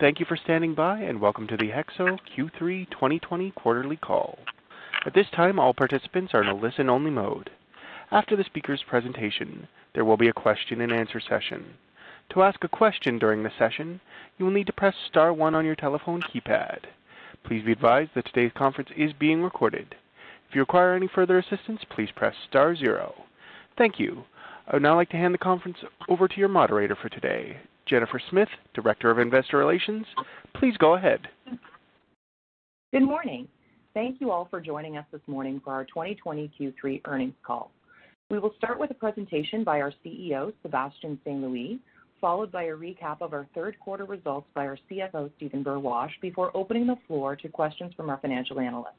Thank you for standing by, and welcome to the HEXO Q3 2020 quarterly call. At this time, all participants are in a listen-only mode. After the speaker's presentation, there will be a question-and-answer session. To ask a question during the session, you will need to press star one on your telephone keypad. Please be advised that today's conference is being recorded. If you require any further assistance, please press star zero. Thank you. I would now like to hand the conference over to your moderator for today, Jennifer Smith, Director of Investor Relations. Please go ahead. Good morning. Thank you all for joining us this morning for our 2020 Q3 earnings call. We will start with a presentation by our CEO, Sébastien St. Louis, followed by a recap of our third quarter results by our CFO, Stephen Burwash, before opening the floor to questions from our financial analysts.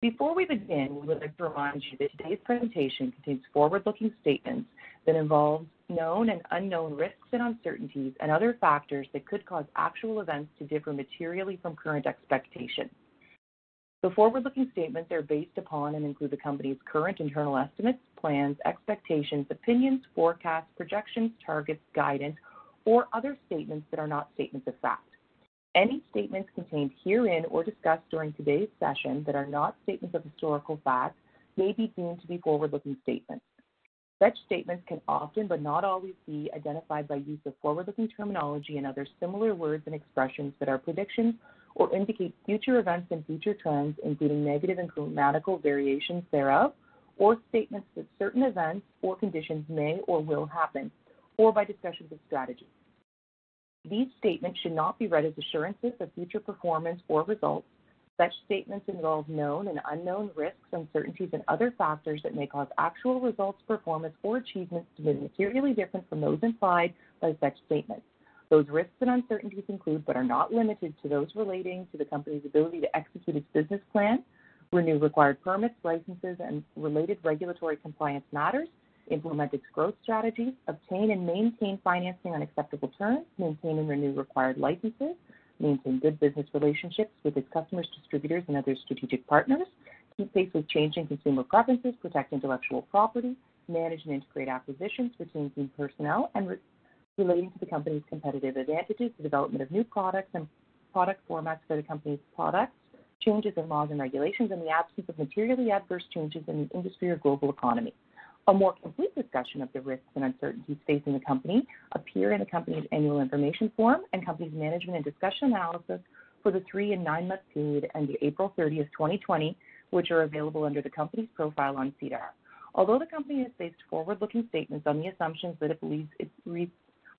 Before we begin, we would like to remind you that today's presentation contains forward-looking statements that involve known and unknown risks and uncertainties and other factors that could cause actual events to differ materially from current expectations. The forward-looking statements are based upon and include the company's current internal estimates, plans, expectations, opinions, forecasts, projections, targets, guidance, or other statements that are not statements of fact. Any statements contained herein or discussed during today's session that are not statements of historical fact may be deemed to be forward-looking statements. Such statements can often, but not always, be identified by use of forward-looking terminology and other similar words and expressions that are predictions or indicate future events and future trends, including negative and grammatical variations thereof, or statements that certain events or conditions may or will happen, or by discussions of strategy. These statements should not be read as assurances of future performance or results. Such statements involve known and unknown risks, uncertainties, and other factors that may cause actual results, performance, or achievements to be materially different from those implied by such statements. Those risks and uncertainties include, but are not limited to, those relating to the company's ability to execute its business plan, renew required permits, licenses, and related regulatory compliance matters, implement its growth strategies, obtain and maintain financing on acceptable terms, maintain and renew required licenses, maintain good business relationships with its customers, distributors, and other strategic partners, keep pace with changing consumer preferences, protect intellectual property, manage and integrate acquisitions, retain team personnel, and relating to the company's competitive advantages, the development of new products and product formats for the company's products, changes in laws and regulations, and the absence of materially adverse changes in the industry or global economy. A more complete discussion of the risks and uncertainties facing the company appear in the company's annual information form and company's management and discussion analysis for the three and nine-month period ending April 30th, 2020, which are available under the company's profile on SEDAR. Although the company has based forward-looking statements on the assumptions that it believes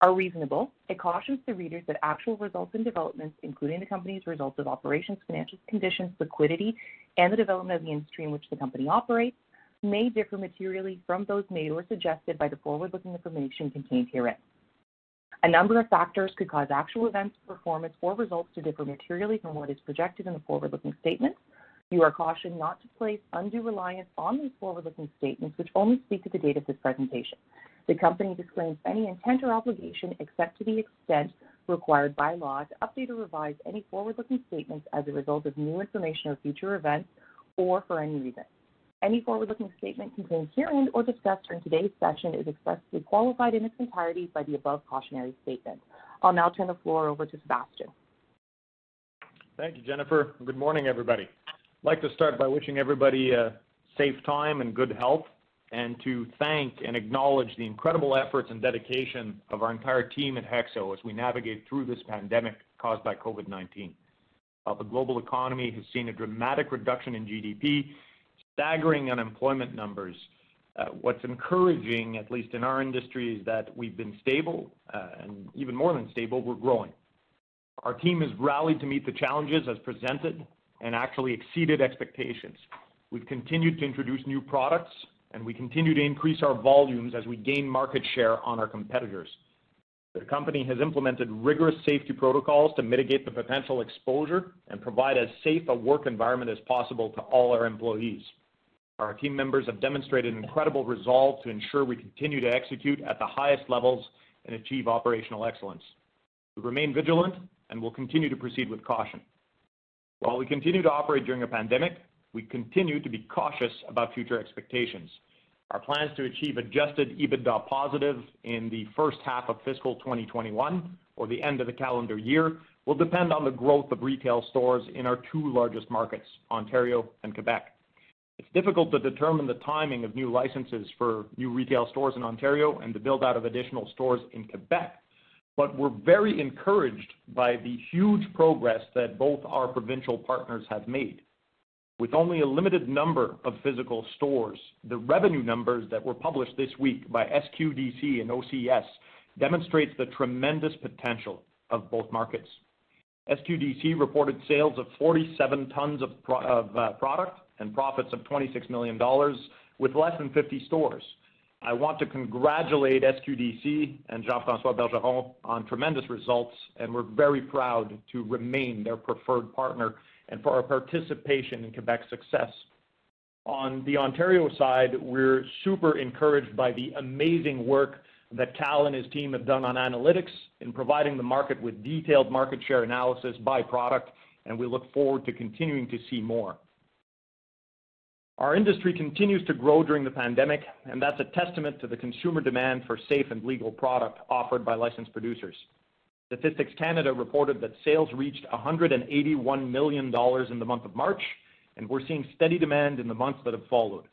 are reasonable, it cautions the readers that actual results and developments, including the company's results of operations, financial conditions, liquidity, and the development of the industry in which the company operates, may differ materially from those made or suggested by the forward-looking information contained herein. A number of factors could cause actual events, performance, or results to differ materially from what is projected in the forward-looking statements. You are cautioned not to place undue reliance on these forward-looking statements, which only speak to the date of this presentation. The company disclaims any intent or obligation, except to the extent required by law, to update or revise any forward-looking statements as a result of new information or future events, or for any reason. Any forward-looking statement contained herein or discussed during today's session is expressly qualified in its entirety by the above cautionary statement. I'll now turn the floor over to Sébastien. Thank you, Jennifer. Good morning, everybody. I'd like to start by wishing everybody a safe time and good health, and to thank and acknowledge the incredible efforts and dedication of our entire team at HEXO as we navigate through this pandemic caused by COVID-19. While uh, the global economy has seen a dramatic reduction in GDP, staggering unemployment numbers, uh, what's encouraging, at least in our industry, is that we've been stable, uh, and even more than stable, we're growing. Our team has rallied to meet the challenges as presented and actually exceeded expectations. We've continued to introduce new products, and we continue to increase our volumes as we gain market share on our competitors. The company has implemented rigorous safety protocols to mitigate the potential exposure and provide as safe a work environment as possible to all our employees. Our team members have demonstrated incredible resolve to ensure we continue to execute at the highest levels and achieve operational excellence. We remain vigilant and will continue to proceed with caution. While we continue to operate during a pandemic, we continue to be cautious about future expectations. Our plans to achieve adjusted EBITDA positive in the first half of fiscal 2021 or the end of the calendar year will depend on the growth of retail stores in our two largest markets, Ontario and Quebec. It's difficult to determine the timing of new licenses for new retail stores in Ontario and the build-out of additional stores in Quebec, but we're very encouraged by the huge progress that both our provincial partners have made. With only a limited number of physical stores, the revenue numbers that were published this week by SQDC and OCS demonstrates the tremendous potential of both markets. SQDC reported sales of 47 tons of, of uh, product and profits of $26 million with less than 50 stores. I want to congratulate SQDC and Jean-François Bergeron on tremendous results, and we're very proud to remain their preferred partner and for our participation in Quebec's success. On the Ontario side, we're super encouraged by the amazing work that Cal and his team have done on analytics in providing the market with detailed market share analysis by product, and we look forward to continuing to see more. Our industry continues to grow during the pandemic, and that's a testament to the consumer demand for safe and legal product offered by licensed producers. Statistics Canada reported that sales reached $181 million in the month of March, and we're seeing steady demand in the months that have followed.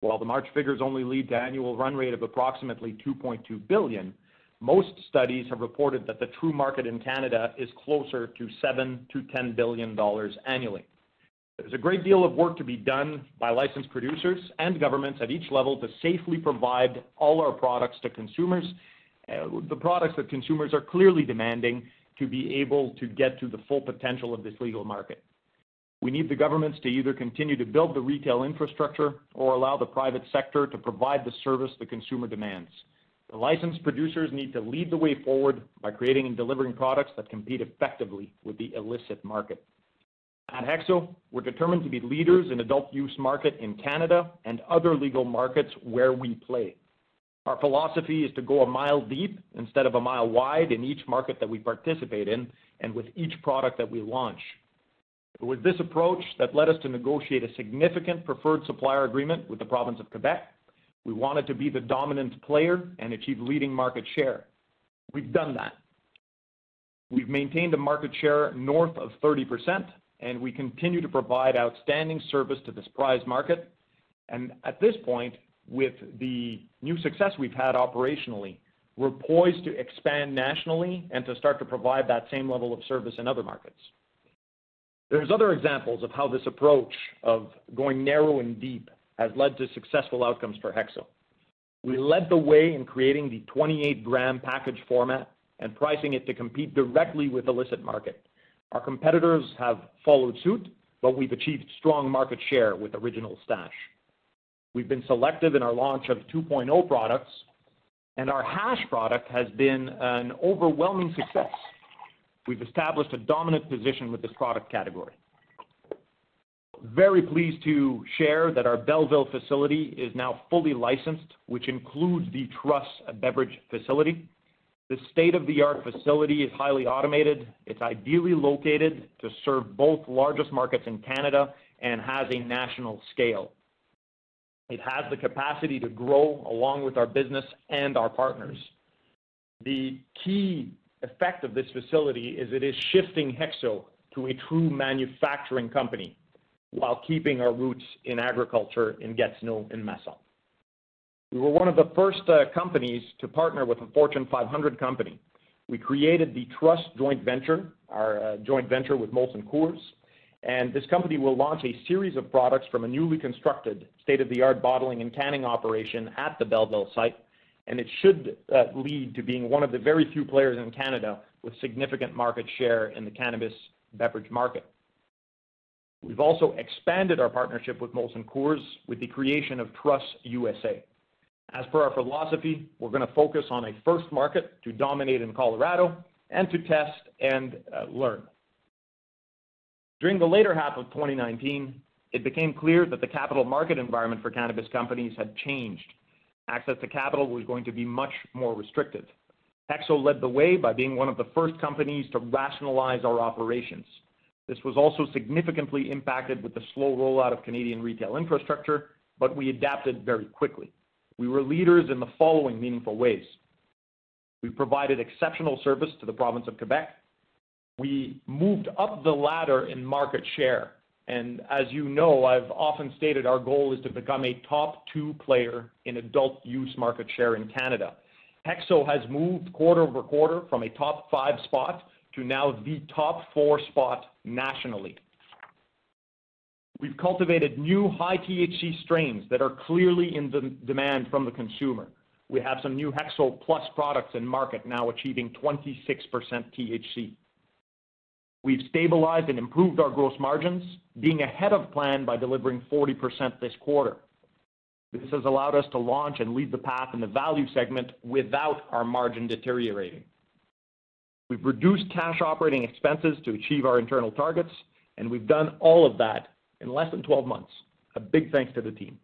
While the March figures only lead to annual run rate of approximately 2.2 billion, most studies have reported that the true market in Canada is closer to 7 to $10 billion annually. There's a great deal of work to be done by licensed producers and governments at each level to safely provide all our products to consumers, uh, the products that consumers are clearly demanding to be able to get to the full potential of this legal market. We need the governments to either continue to build the retail infrastructure or allow the private sector to provide the service the consumer demands. The licensed producers need to lead the way forward by creating and delivering products that compete effectively with the illicit market. At HEXO, we're determined to be leaders in adult use market in Canada and other legal markets where we play. Our philosophy is to go a mile deep instead of a mile wide in each market that we participate in and with each product that we launch. It was this approach that led us to negotiate a significant preferred supplier agreement with the province of Quebec. We wanted to be the dominant player and achieve leading market share. We've done that. We've maintained a market share north of 30%, and we continue to provide outstanding service to this prize market. And At this point, with the new success we've had operationally, we're poised to expand nationally and to start to provide that same level of service in other markets. There's other examples of how this approach of going narrow and deep has led to successful outcomes for HEXO. We led the way in creating the 28-gram package format and pricing it to compete directly with illicit market. Our competitors have followed suit, but we've achieved strong market share with Original Stash. We've been selective in our launch of 2.0 products, and our hash product has been an overwhelming success. We've established a dominant position with this product category. Very pleased to share that our Belleville facility is now fully licensed, which includes the Truss beverage facility. The state-of-the-art facility is highly automated. It's ideally located to serve both largest markets in Canada and has a national scale. It has the capacity to grow along with our business and our partners. The key effect of this facility is it is shifting HEXO to a true manufacturing company while keeping our roots in agriculture in Gatineau and Masson. We were one of the first uh, companies to partner with a Fortune 500 company. We created the Truss joint venture, our uh, joint venture with Molson Coors, and this company will launch a series of products from a newly constructed state-of-the-art bottling and canning operation at the Belleville site, and it should uh, lead to being one of the very few players in Canada with significant market share in the cannabis beverage market. We've also expanded our partnership with Molson Coors with the creation of Truss USA. As per our philosophy, we're going to focus on a first market to dominate in Colorado and to test and uh, learn. During the later half of 2019, it became clear that the capital market environment for cannabis companies had changed. Access to capital was going to be much more restrictive. HEXO led the way by being one of the first companies to rationalize our operations. This was also significantly impacted with the slow rollout of Canadian retail infrastructure, but we adapted very quickly. We were leaders in the following meaningful ways. We provided exceptional service to the province of Quebec. We moved up the ladder in market share. And as you know, I've often stated our goal is to become a top two player in adult use market share in Canada. HEXO has moved quarter over quarter from a top five spot to now the top four spot nationally. We've cultivated new high THC strains that are clearly in demand from the consumer. We have some new HEXO Plus products in market now achieving 26% THC. We've stabilized and improved our gross margins, being ahead of plan by delivering 40% this quarter. This has allowed us to launch and lead the path in the value segment without our margin deteriorating. We've reduced cash operating expenses to achieve our internal targets, and we've done all of that in less than 12 months. A big thanks to the team.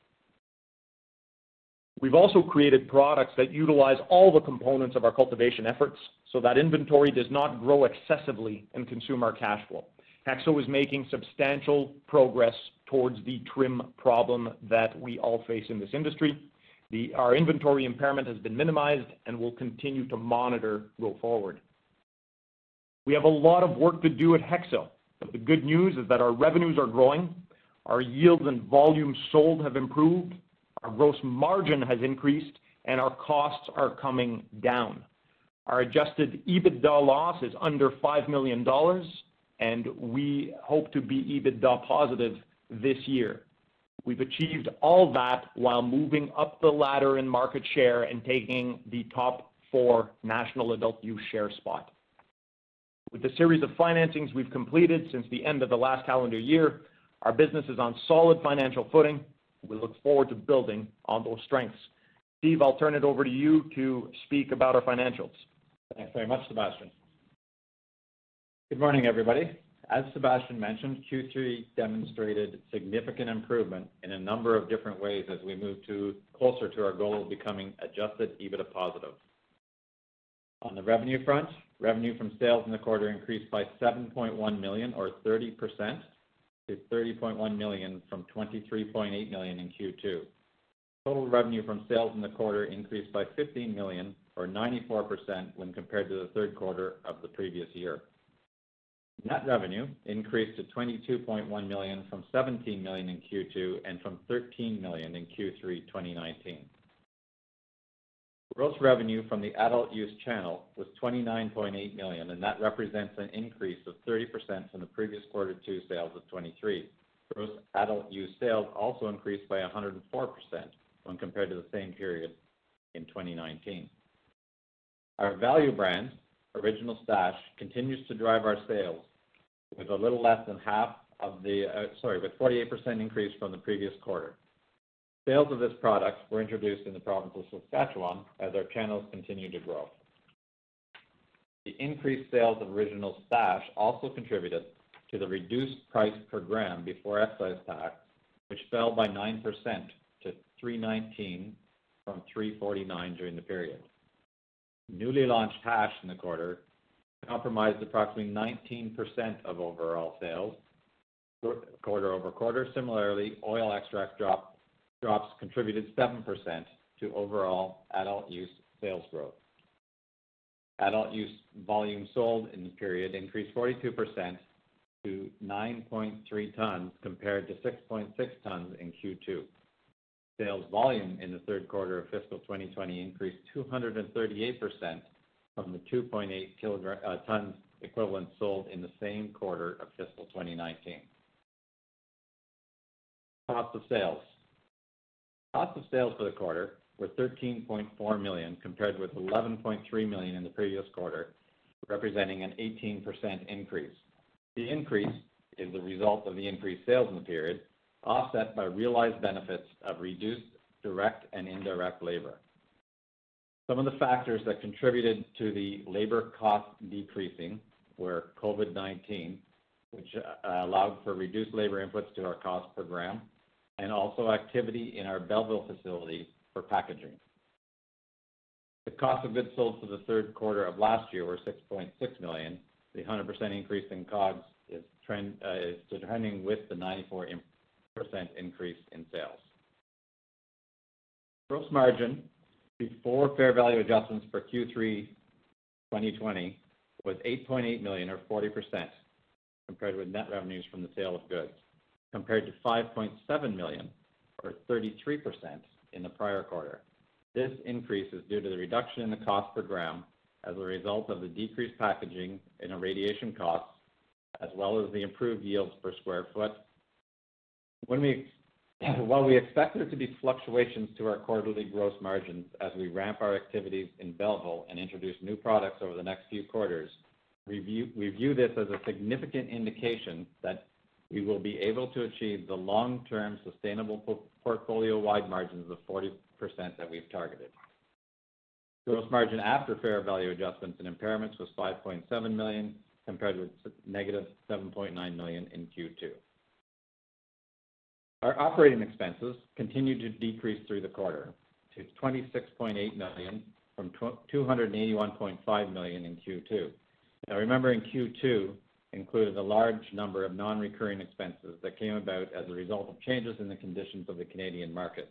We've also created products that utilize all the components of our cultivation efforts so that inventory does not grow excessively and consume our cash flow. HEXO is making substantial progress towards the trim problem that we all face in this industry. Our inventory impairment has been minimized and will continue to monitor go forward. We have a lot of work to do at HEXO, but the good news is that our revenues are growing, our yields and volume sold have improved, our gross margin has increased, and our costs are coming down. Our adjusted EBITDA loss is under $5 million, and we hope to be EBITDA positive this year. We've achieved all that while moving up the ladder in market share and taking the top four national adult use share spot. With the series of financings we've completed since the end of the last calendar year, our business is on solid financial footing. We look forward to building on those strengths. Steve, I'll turn it over to you to speak about our financials. Thanks very much, Sebastien. Good morning, everybody. As Sebastien mentioned, Q3 demonstrated significant improvement in a number of different ways as we move to closer to our goal of becoming adjusted EBITDA positive. On the revenue front, revenue from sales in the quarter increased by 7.1 million or 30% to 30.1 million from 23.8 million in Q2. Total revenue from sales in the quarter increased by 15 million or 94% when compared to the third quarter of the previous year. Net revenue increased to 22.1 million from 17 million in Q2 and from 13 million in Q3 2019. Gross revenue from the adult use channel was 29.8 million, and that represents an increase of 30% from the previous quarter two sales of 23. Gross adult use sales also increased by 104% when compared to the same period in 2019. Our value brand, Original Stash, continues to drive our sales with a little less than half of the, uh, sorry, with 48% increase from the previous quarter. Sales of this product were introduced in the province of Saskatchewan as our channels continue to grow. The increased sales of Original Stash also contributed to the reduced price per gram before excise tax, which fell by 9% to 319 from 349 during the period. Newly launched hash in the quarter comprised approximately 19% of overall sales quarter over quarter. Similarly, oil extract drop drops contributed 7% to overall adult use sales growth. Adult use volume sold in the period increased 42% to 9.3 tons compared to 6.6 tons in Q2. Sales volume in the third quarter of fiscal 2020 increased 238% from the 2.8 kilogram, uh, tons equivalent sold in the same quarter of fiscal 2019. Cost of sales. Cost of sales for the quarter were 13.4 million compared with 11.3 million in the previous quarter, representing an 18% increase. The increase is the result of the increased sales in the period, offset by realized benefits of reduced direct and indirect labor. Some of the factors that contributed to the labor cost decreasing were COVID-19, which uh, allowed for reduced labor inputs to our cost per gram, and also activity in our Belleville facility for packaging. The cost of goods sold for the third quarter of last year were 6.6 million. The 100% increase in COGS is uh, trending with the 94% increase in sales. Gross margin before fair value adjustments for Q3 2020 was 8.8 million or 40%, compared with net revenues from the sale of goods, compared to 5.7 million or 33% in the prior quarter. This increase is due to the reduction in the cost per gram as a result of the decreased packaging and irradiation costs, as well as the improved yields per square foot. While we expect there to be fluctuations to our quarterly gross margins as we ramp our activities in Belleville and introduce new products over the next few quarters, we view this as a significant indication that we will be able to achieve the long-term sustainable portfolio-wide margins of 40% that we've targeted. Gross margin after fair value adjustments and impairments was 5.7 million, compared with negative 7.9 million in Q2. Our operating expenses continued to decrease through the quarter to 26.8 million from 281.5 million in Q2. Now remember, in Q2 included a large number of non-recurring expenses that came about as a result of changes in the conditions of the Canadian market.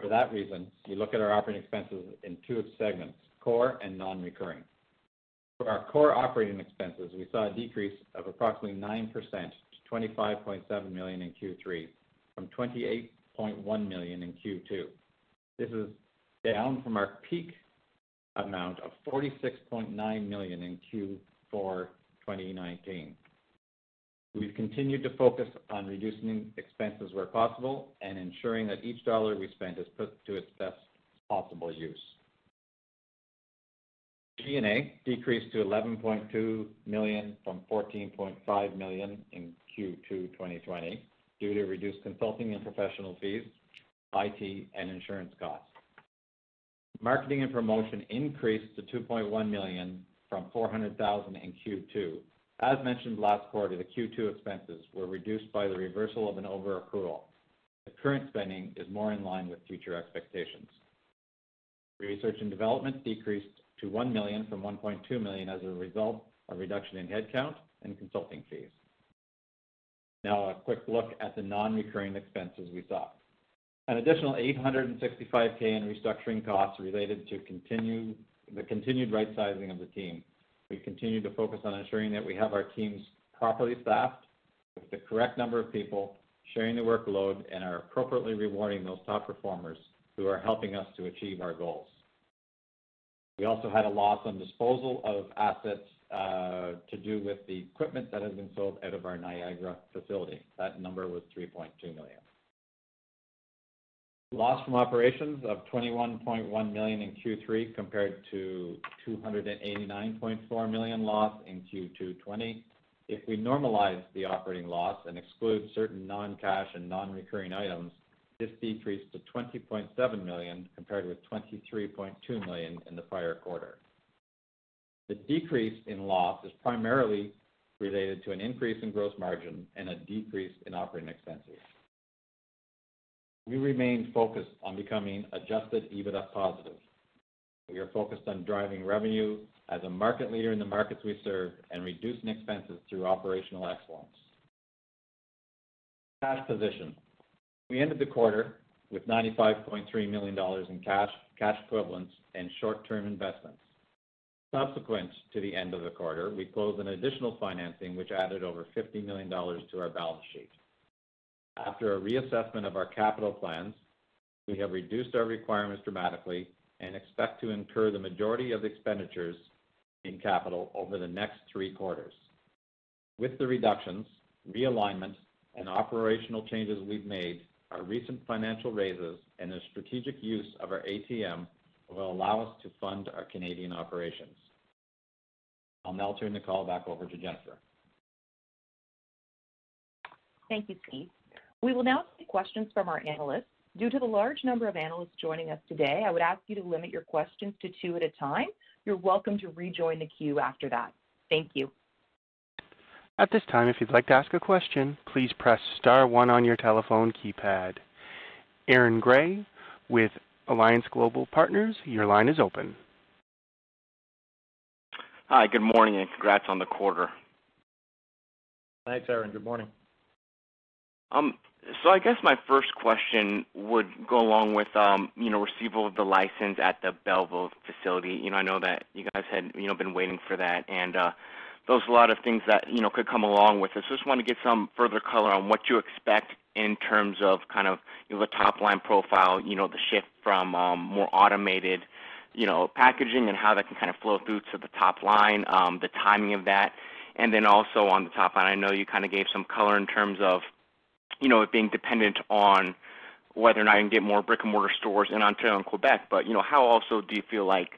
For that reason, we look at our operating expenses in two segments, core and non-recurring. For our core operating expenses, we saw a decrease of approximately 9% to 25.7 million in Q3 from 28.1 million in Q2. This is down from our peak amount of 46.9 million in Q4 2019. We've continued to focus on reducing expenses where possible and ensuring that each dollar we spend is put to its best possible use. G&A decreased to 11.2 million from 14.5 million in Q2 2020 due to reduced consulting and professional fees, IT, and insurance costs. Marketing and promotion increased to 2.1 million from 400,000 in Q2. As mentioned last quarter, the Q2 expenses were reduced by the reversal of an over-accrual. The current spending is more in line with future expectations. Research and development decreased to 1 million from 1.2 million as a result of reduction in headcount and consulting fees. Now a quick look at the non-recurring expenses we saw. An additional 865k in restructuring costs related to the continued right-sizing of the team. We continue to focus on ensuring that we have our teams properly staffed with the correct number of people, sharing the workload, and are appropriately rewarding those top performers who are helping us to achieve our goals. We also had a loss on disposal of assets uh, to do with the equipment that has been sold out of our Niagara facility. That number was 3.2 million. Loss from operations of 21.1 million in Q3 compared to 289.4 million loss in Q2 20. If we normalize the operating loss and exclude certain non-cash and non-recurring items, this decreased to 20.7 million compared with 23.2 million in the prior quarter. The decrease in loss is primarily related to an increase in gross margin and a decrease in operating expenses. We remain focused on becoming adjusted EBITDA positive. We are focused on driving revenue as a market leader in the markets we serve and reducing expenses through operational excellence. Cash position. We ended the quarter with 95.3 million dollars in cash cash equivalents, and short-term investments. Subsequent to the end of the quarter, we closed an additional financing which added over 50 million dollars to our balance sheet. After a reassessment of our capital plans, we have reduced our requirements dramatically and expect to incur the majority of expenditures in capital over the next three quarters. With the reductions, realignment, and operational changes we've made, our recent financial raises and the strategic use of our ATM will allow us to fund our Canadian operations. I'll now turn the call back over to Jennifer. Thank you, Steve. We will now take questions from our analysts. Due to the large number of analysts joining us today, I would ask you to limit your questions to two at a time. You're welcome to rejoin the queue after that. Thank you. At this time, if you'd like to ask a question, please press star one on your telephone keypad. Aaron Grey with Alliance Global Partners, your line is open. Hi, good morning, and congrats on the quarter. Thanks, Aaron. Good morning. Um, so I guess my first question would go along with, um, you know, receival of the license at the Belleville facility. You know, I know that you guys had, you know, been waiting for that, and uh, there's a lot of things that, you know, could come along with this. Just want to get some further color on what you expect in terms of kind of, you know, the top-line profile, you know, the shift from um, more automated, you know, packaging and how that can kind of flow through to the top line, um, the timing of that. And then also on the top line, I know you kind of gave some color in terms of, you know, it being dependent on whether or not you can get more brick-and-mortar stores in Ontario and Quebec. But, you know, how also do you feel like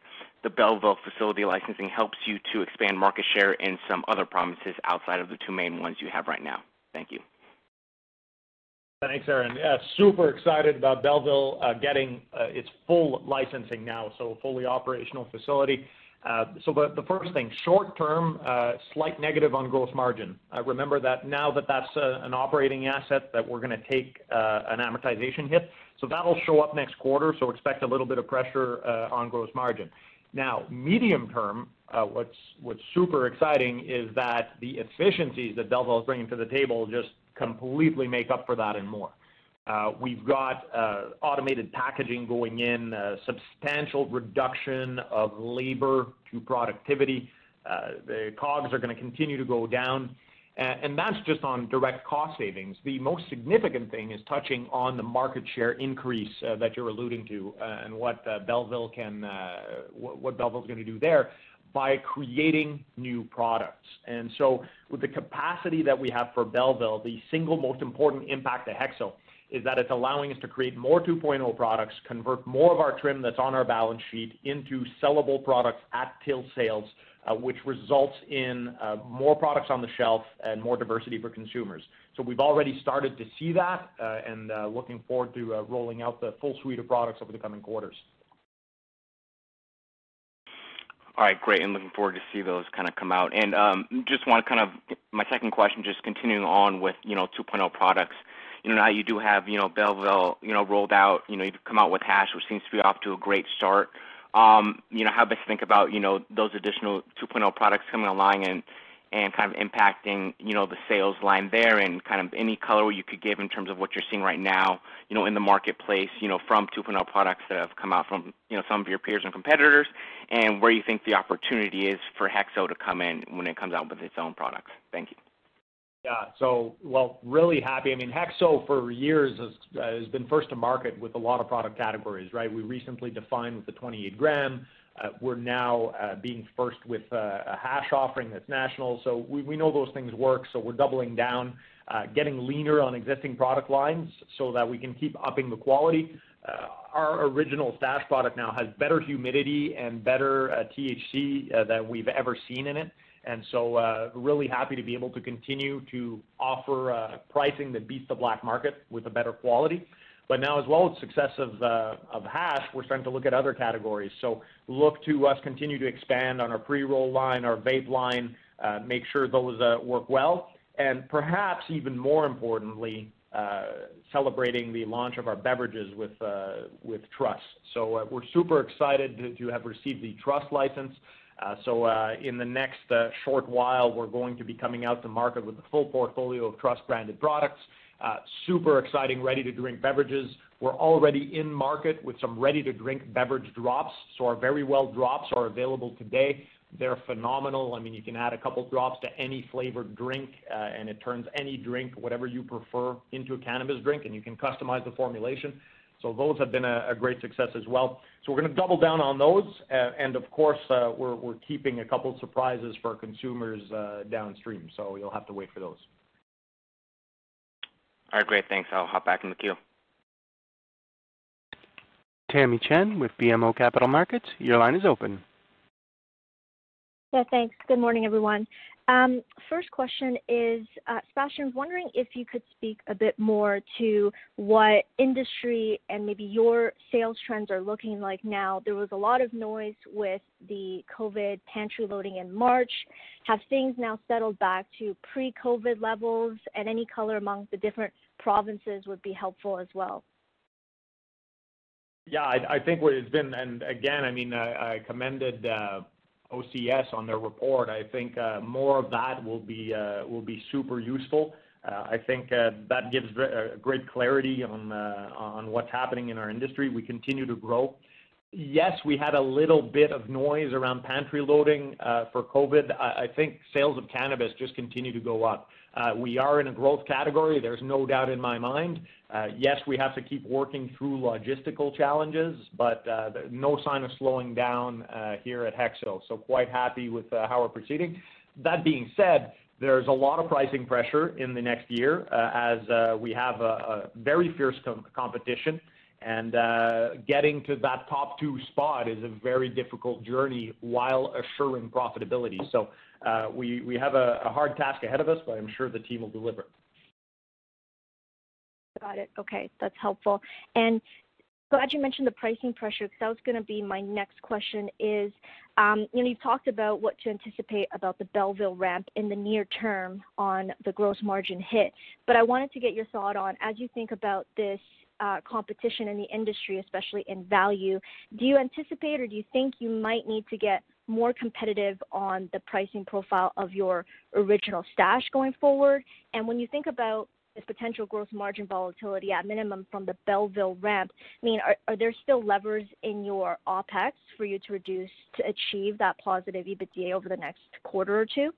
the Belleville facility licensing helps you to expand market share in some other provinces outside of the two main ones you have right now? Thank you. Thanks, Aaron. Yeah, super excited about Belleville uh, getting uh, its full licensing now, so fully operational facility. Uh, so the, first thing, short term, uh, slight negative on gross margin. Uh, remember that now that that's an operating asset that we're going to take an amortization hit. So that'll show up next quarter, so expect a little bit of pressure on gross margin. Now, medium term, what's, super exciting is that the efficiencies that Belleville is bringing to the table just completely make up for that and more. Uh, we've got uh, automated packaging going in, uh, substantial reduction of labor to productivity. The COGS are going to continue to go down, and that's just on direct cost savings. The most significant thing is touching on the market share increase that you're alluding to, and what Belleville can, what Belleville is going to do there by creating new products. And so with the capacity that we have for Belleville, the single most important impact to HEXO is that it's allowing us to create more 2.0 products, convert more of our trim that's on our balance sheet into sellable products at till sales, uh, which results in uh, more products on the shelf and more diversity for consumers. So we've already started to see that uh, and uh, looking forward to uh, rolling out the full suite of products over the coming quarters. All right, great, and looking forward to see those kind of come out. And um, just want to kind of my second question, just continuing on with you know 2.0 products. You know now you do have you know Belleville you know rolled out. You know you've come out with Hash, which seems to be off to a great start. Um, you know how best to think about you know those additional 2.0 products coming online and and kind of impacting, you know, the sales line there and kind of any color you could give in terms of what you're seeing right now, you know, in the marketplace, you know, from 2.0 products that have come out from, you know, some of your peers and competitors, and where you think the opportunity is for Hexo to come in when it comes out with its own products. Thank you. Yeah. So, well, really happy. I mean, Hexo for years has, uh, has been first to market with a lot of product categories, right? We recently defined with the 28 gram, uh, we're now uh, being first with uh, a hash offering that's national. So we know those things work, so we're doubling down, getting leaner on existing product lines so that we can keep upping the quality. Our original Stash product now has better humidity and better THC than we've ever seen in it. And so, uh, really happy to be able to continue to offer uh, pricing that beats the black market with a better quality. But now, as well as success of, uh, of hash, we're starting to look at other categories. So look to us continue to expand on our pre-roll line, our vape line, uh, make sure those uh, work well, and perhaps even more importantly, uh, celebrating the launch of our beverages with uh, with Truss. So uh, we're super excited to, to, have received the Truss license. So in the next short while, we're going to be coming out to market with the full portfolio of Truss branded products. Uh, super exciting ready-to-drink beverages. We're already in market with some ready-to-drink beverage drops. So our Veryvell drops are available today. They're phenomenal. I mean, you can add a couple drops to any flavored drink, uh, and it turns any drink, whatever you prefer, into a cannabis drink, and you can customize the formulation. So those have been a, a great success as well. So we're going to double down on those, uh, and of course, uh, we're, we're keeping a couple surprises for our consumers uh, downstream. So you'll have to wait for those. All right, great. Thanks. I'll hop back in the queue. Tamy Chen with BMO Capital Markets, your line is open. Yeah, thanks. Good morning, everyone. Um, first question is, uh, Sebastian, wondering if you could speak a bit more to what industry and maybe your sales trends are looking like now. There was a lot of noise with the COVID pantry loading in March. Have things now settled back to pre-COVID levels? And any color among the different provinces would be helpful as well. Yeah, I, think what it's been, and again, I mean, I, I commended uh, OCS on their report. I think uh, more of that will be uh, will be super useful. Uh, I think that gives great clarity on on what's happening in our industry. We continue to grow. Yes, we had a little bit of noise around pantry loading for COVID. I, think sales of cannabis just continue to go up. We are in a growth category. There's no doubt in my mind. Uh, yes, we have to keep working through logistical challenges, but uh, no sign of slowing down here at HEXO. So quite happy with how we're proceeding. That being said, there's a lot of pricing pressure in the next year as we have a very fierce competition, and getting to that top two spot is a very difficult journey while assuring profitability. So uh, we, we have a hard task ahead of us, but I'm sure the team will deliver. Got it. Okay, that's helpful. And glad you mentioned the pricing pressure because that was going to be my next question is, um, you know, you've talked about what to anticipate about the Belleville ramp in the near term on the gross margin hit. But I wanted to get your thought on, as you think about this uh, competition in the industry, especially in value, do you anticipate or do you think you might need to get more competitive on the pricing profile of your original stash going forward? And when you think about this potential gross margin volatility at minimum from the Belleville ramp, I mean, are, are there still levers in your OpEx for you to reduce to achieve that positive EBITDA over the next quarter or two?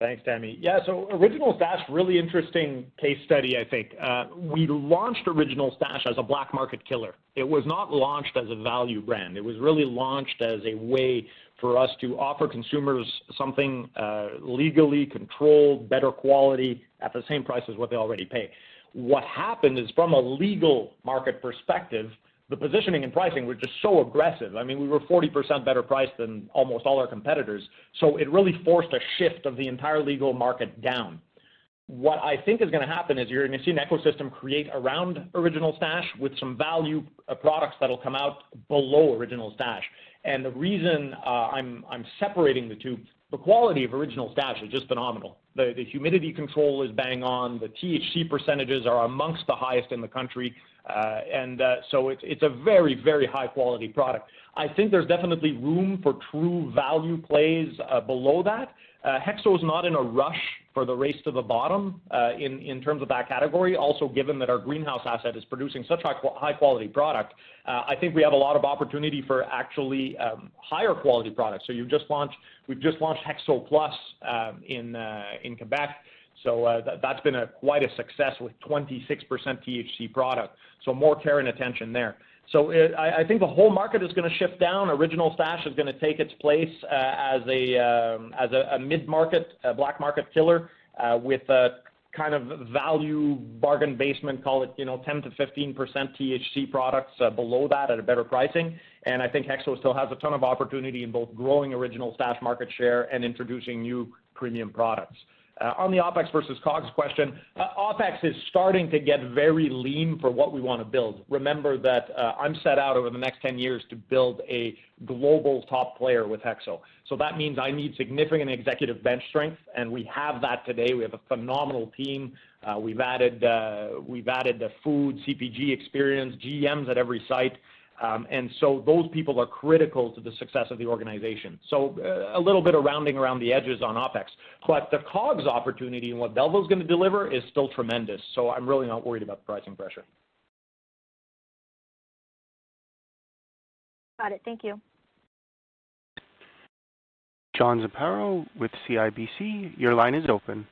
Thanks. Tamy. Yeah, so Original Stash, really interesting case study, I think. Uh, we launched Original Stash as a black market killer. It was not launched as a value brand. It was really launched as a way for us to offer consumers something uh, legally controlled, better quality, at the same price as what they already pay. What happened is from a legal market perspective, the positioning and pricing were just so aggressive. I mean, we were 40% better priced than almost all our competitors. So it really forced a shift of the entire legal market down. What I think is going to happen is you're going to see an ecosystem create around Original Stash with some value uh, products that'll come out below Original Stash. And the reason uh, I'm, I'm separating the two, the quality of Original Stash is just phenomenal. The, the humidity control is bang on. The THC percentages are amongst the highest in the country. Uh, and uh, so it's, it's a very, very high quality product. I think there's definitely room for true value plays uh, below that. Uh, Hexo is not in a rush for the race to the bottom uh, in, in terms of that category. Also, given that our greenhouse asset is producing such high, high quality product, uh, I think we have a lot of opportunity for actually um, higher quality products. So you've just launched, we've just launched Hexo Plus um, in, uh, in Quebec. So uh, th that's been a, quite a success with 26% THC product. So more care and attention there. So it, I, I, think the whole market is going to shift down. Original Stash is going to take its place uh, as a um, as a, a mid-market, black market killer uh, with a kind of value bargain basement, call it you know 10 to 15% THC products uh, below that at a better pricing. And I think Hexo still has a ton of opportunity in both growing Original Stash market share and introducing new premium products. Uh, on the OpEx versus COGS question, uh, OpEx is starting to get very lean for what we want to build. Remember that uh, I'm set out over the next 10 years to build a global top player with Hexo. So that means I need significant executive bench strength, and we have that today. We have a phenomenal team. We've added the food, CPG experience, GMs at every site. Um, and so those people are critical to the success of the organization. So uh, a little bit of rounding around the edges on OpEx. But the COGS opportunity and what Belleville is going to deliver is still tremendous. So I'm really not worried about the pricing pressure. Got it. Thank you. John Zamparo with CIBC, your line is open.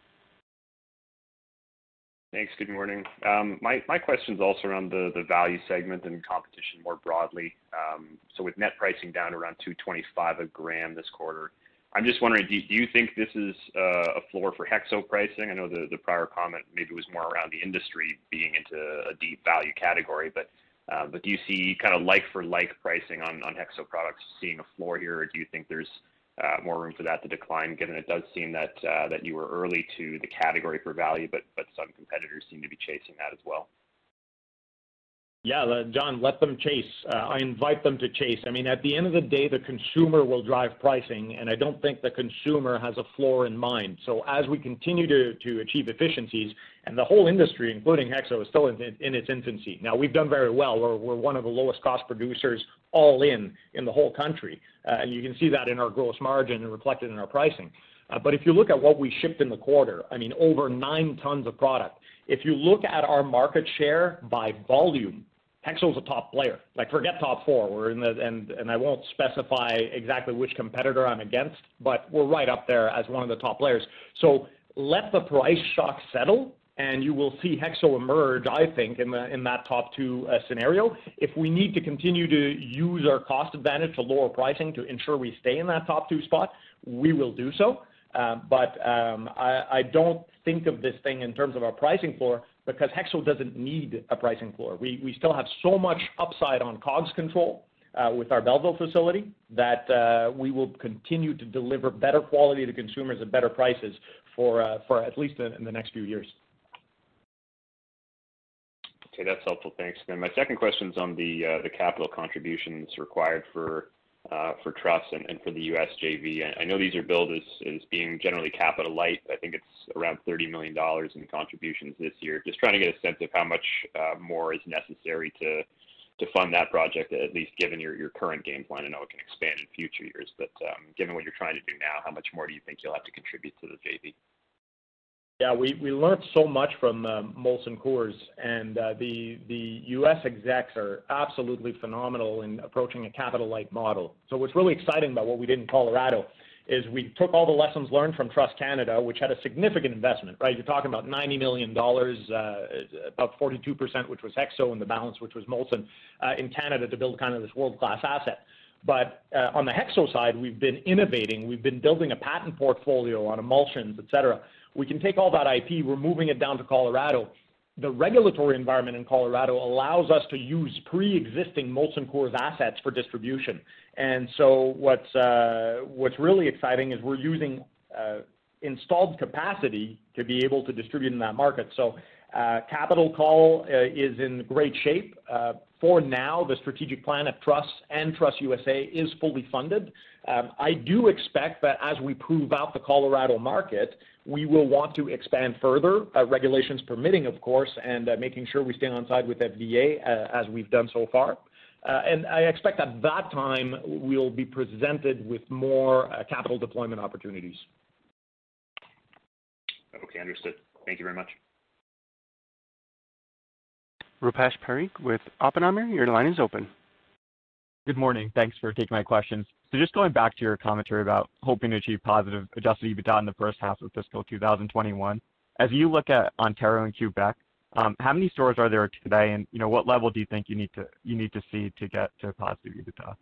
Thanks. Good morning. Um, my question is also around the value segment and competition more broadly. Um, so with net pricing down around 225 a gram this quarter, I'm just wondering, do you think this is uh, a floor for HEXO pricing? I know the prior comment maybe was more around the industry being into a deep value category, but Do you see kind of like for like pricing on HEXO products seeing a floor here, or do you think there's Uh, more room for that to decline, given it does seem that uh, that you were early to the category for value, but some competitors seem to be chasing that as well? Yeah, John, let them chase. Uh, I invite them to chase. I mean, at the end of the day, the consumer will drive pricing, and I don't think the consumer has a floor in mind. So as we continue to to achieve efficiencies, and the whole industry, including HEXO, is still in in its infancy. Now, we've done very well. We're one of the lowest cost producers all in in the whole country. Uh, and you can see that in our gross margin and reflected in our pricing. Uh, but if you look at what we shipped in the quarter, I mean, over 9 tons of product. If you look at our market share by volume, HEXO is a top player. Like, forget top four. We're in the. And and I won't specify exactly which competitor I'm against, but we're right up there as one of the top players. So let the price shock settle, and you will see HEXO emerge, I think, in the, in that top two uh, scenario. If we need to continue to use our cost advantage to lower pricing to ensure we stay in that top two spot, we will do so. Uh, but um, I don't think of this thing in terms of our pricing floor because HEXO doesn't need a pricing floor. We still have so much upside on COGS control uh, with our Belleville facility that uh, we will continue to deliver better quality to consumers at better prices for uh, at least in the next few years. Okay, that's helpful. Thanks. Then my second question is on the capital contributions required for Uh, Truss and for the U.S. JV. I know these are billed as being generally capital light. I think it's around $30 million in contributions this year. Just trying to get a sense of how much uh, more is necessary to fund that project, at least given your your current game plan. I know it can expand in future years, but um, given what you're trying to do now, how much more do you think you'll have to contribute to the JV? Yeah, we we learned so much from uh, Molson Coors, and uh, the the U.S. execs are absolutely phenomenal in approaching a capital light model. So what's really exciting about what we did in Colorado is we took all the lessons learned from Truss Canada, which had a significant investment, right? You're talking about $90 million, uh, about 42%, which was HEXO, and the balance, which was Molson in Canada to build kind of this world-class asset. But on the HEXO side, we've been innovating. We've been building a patent portfolio on emulsions, et cetera. We can take all that IP, we're moving it down to Colorado. The regulatory environment in Colorado allows us to use pre-existing Molson Coors assets for distribution. And so what's uh, what's really exciting is we're using uh, installed capacity to be able to distribute in that market. So uh, capital call is in great shape. Uh, For now, the strategic plan at Truss and Truss USA is fully funded. Um, I do expect that as we prove out the Colorado market, we will want to expand further, uh, regulations permitting, of course, and uh, making sure we stay on side with FDA, uh, as we've done so far. Uh and I expect at that time, we'll be presented with more capital deployment opportunities. Okay, understood. Thank you very much. Rupesh Parikh with Oppenheimer, your line is open. Good morning. Thanks for taking my questions. So just going back to your commentary about hoping to achieve positive adjusted EBITDA in the first half of fiscal 2021. As you look at Ontario and Quebec, um, how many stores are there today? And what level do you think you need to see to get to positive EBITDA?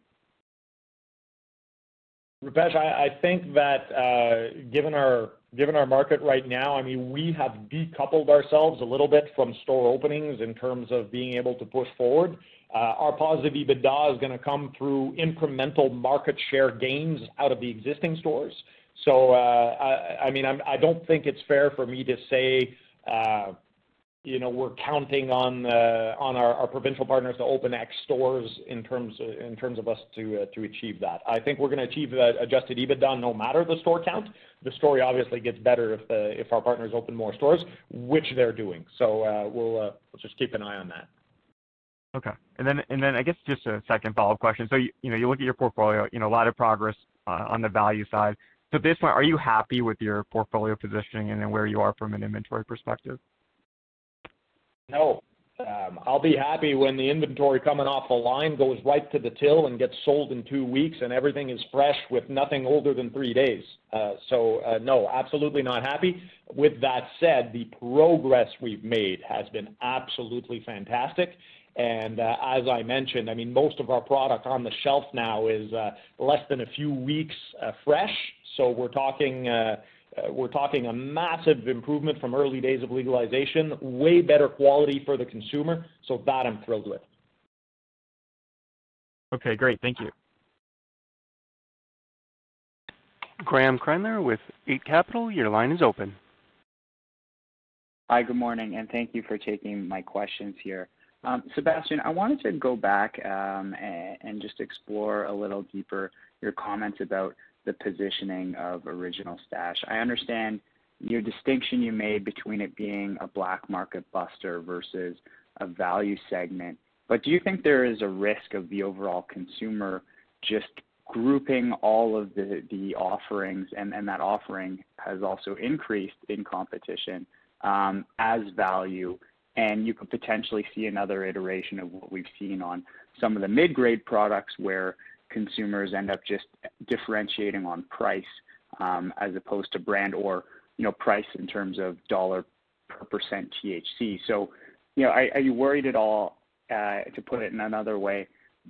Rupesh, I think that, uh, given our market right now, I mean, we have decoupled ourselves a little bit from store openings in terms of being able to push forward. Uh, our positive EBITDA is gonna come through incremental market share gains out of the existing stores. So uh I I mean, I don't think it's fair for me to say, uh, you know, we're counting on uh, on our our, provincial partners to open X stores in terms uh, in terms of us to uh, to achieve that. I think we're gonna achieve uh, adjusted EBITDA no matter the store count. The story obviously gets better if uh, if our partners open more stores, which they're doing. So we'll just keep an eye on that. Okay. And then and then I guess just a second follow-up question. So you you know, you look at your portfolio, you know, a lot of progress on the value side. So At this point, are you happy with your portfolio positioning and then where you are from an inventory perspective? No. Um, I'll be happy when the inventory coming off the line goes right to the till and gets sold in two weeks, and everything is fresh with nothing older than three days. Uh, So, uh, no, absolutely not happy. With that said, the progress we've made has been absolutely fantastic. And uh, as I mentioned, I mean, most of our product on the shelf now is less than a few weeks fresh. So we're talking a massive improvement from early days of legalization, way better quality for the consumer. So that I'm thrilled with. Okay, great. Thank you. Graeme Kreindler with Eight Capital, your line is open. Hi, good morning, and thank you for taking my questions here. Um, Sebastien, I wanted to go back um, and, and just explore a little deeper your comments about the positioning of Original Stash. I understand your distinction you made between it being a black market buster versus a value segment, but do you think there is a risk of the overall consumer just grouping all of the, the offerings, and, and that offering has also increased in competition um, as value, and you could potentially see another iteration of what we've seen on some of the mid-grade products where consumers end up just differentiating on price um, as opposed to brand or you know price in terms of dollar per percent THC. So, you know, are, are you worried at all, uh, to put it in another way,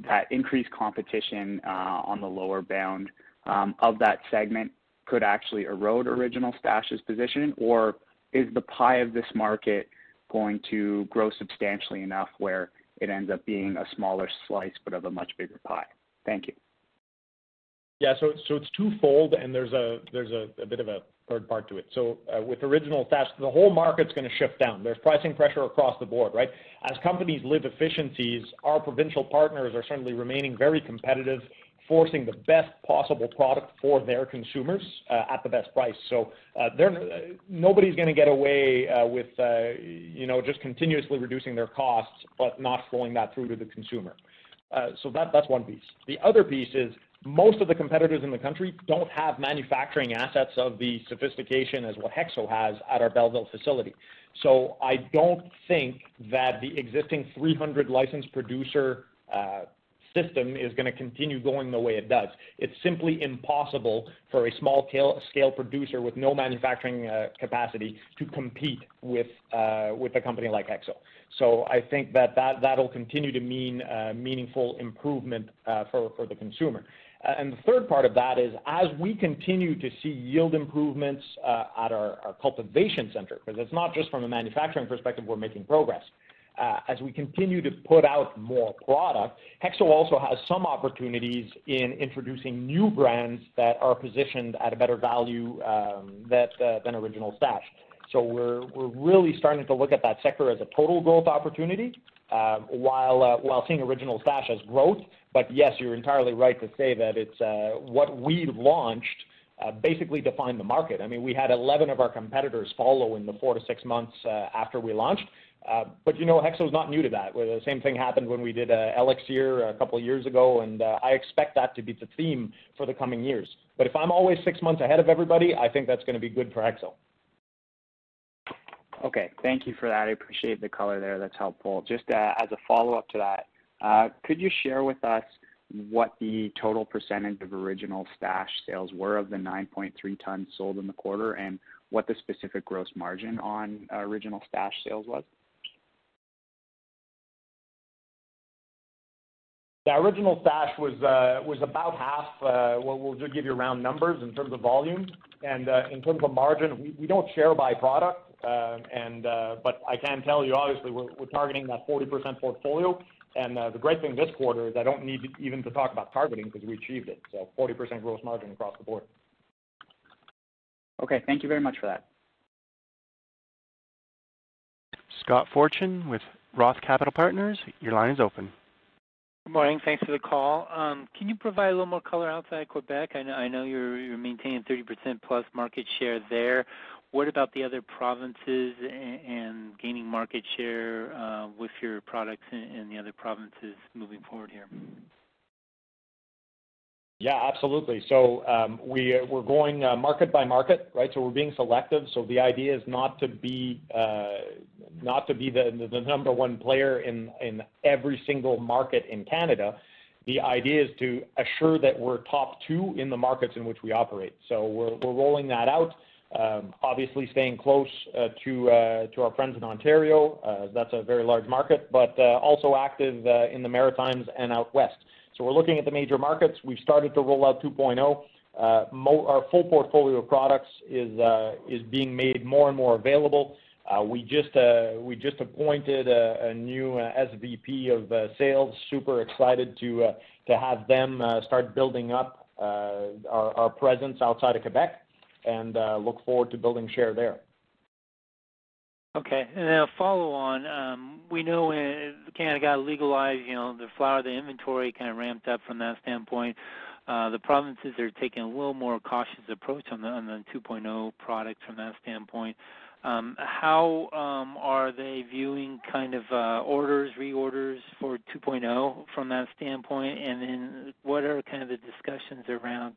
that increased competition uh, on the lower bound um, of that segment could actually erode original Stash's position, or is the pie of this market going to grow substantially enough where it ends up being a smaller slice but of a much bigger pie? Thank you. Yeah, so so it's twofold, and there's a there's a, bit of a third part to it. So uh, with original stash, the whole market's going to shift down. There's pricing pressure across the board, right? As companies live efficiencies, our provincial partners are certainly remaining very competitive, forcing the best possible product for their consumers uh, at the best price. So uh, they're, nobody's going to get away with, uh, you know, just continuously reducing their costs, but not flowing that through to the consumer. Uh, so that, that's one piece. The other piece is most of the competitors in the country don't have manufacturing assets of the sophistication as what HEXO has at our Belleville facility. So I don't think that the existing 300 licensed producer uh, system is going to continue going the way it does. It's simply impossible for a small scale, producer with no manufacturing uh, capacity to compete with uh, with a company like HEXO. So I think that, that that'll continue to mean uh, meaningful improvement uh, for, for the consumer. Uh, and the third part of that is as we continue to see yield improvements uh, at our, our, cultivation center, because it's not just from a manufacturing perspective we're making progress. Uh, as we continue to put out more product, Hexo also has some opportunities in introducing new brands that are positioned at a better value um, that, uh, than Original Stash. So we're, we're really starting to look at that sector as a total growth opportunity, uh, while, uh, while seeing Original Stash as growth. But yes, you're entirely right to say that it's uh, what we launched uh, basically defined the market. I mean, we had 11 of our competitors follow in the four to six months uh, after we launched. Uh, but you know, Hexo's not new to that. The same thing happened when we did uh, Elixir a couple of years ago, and uh, I expect that to be the theme for the coming years. But if I'm always six months ahead of everybody, I think that's going to be good for Hexo. Okay, thank you for that. I appreciate the color there. That's helpful. Just uh, as a follow-up to that, uh, could you share with us what the total percentage of original stash sales were of the 9.3 tons sold in the quarter and what the specific gross margin on uh, original stash sales was? The original stash was uh, was about half. Uh, well, we'll just give you round numbers in terms of volume, and uh, in terms of margin, we, we don't share by product. Uh, and uh, but I can tell you, obviously, we're, we're targeting that 40% portfolio. And uh, the great thing this quarter is I don't need even to talk about targeting because we achieved it. So 40% gross margin across the board. Okay, thank you very much for that. Scott Fortune with Roth Capital Partners, your line is open. Good morning. Thanks for the call. Um, can you provide a little more color outside Quebec? I know, you're maintaining 30% plus market share there. What about the other provinces and gaining market share uh, with your products in the other provinces moving forward here? Yeah, absolutely. So um, we, we're going uh, market by market, right? So we're being selective. So the idea is not to be uh, not to be the, number one player in, every single market in Canada. The idea is to assure that we're top two in the markets in which we operate. So we're, we're rolling that out. Um, obviously, staying close uh, to to our friends in Ontario. That's a very large market, but also active in the Maritimes and out west. So we're looking at the major markets. We've started to roll out 2.0. Uh, mo- Our full portfolio of products is uh, is being made more and more available. Uh, We just uh, we just appointed a new uh, SVP of uh, sales. Super excited to to have them start building up our presence outside of Quebec and look forward to building share there. Okay. And then a follow on, um, we know when Canada got legalized, you know, the flower, the inventory kind of ramped up from that standpoint. Uh, the provinces are taking a little more cautious approach on the, on the 2.0 product from that standpoint. Um, how um, are they viewing kind of uh, orders, reorders for 2.0 from that standpoint? And then what are kind of the discussions around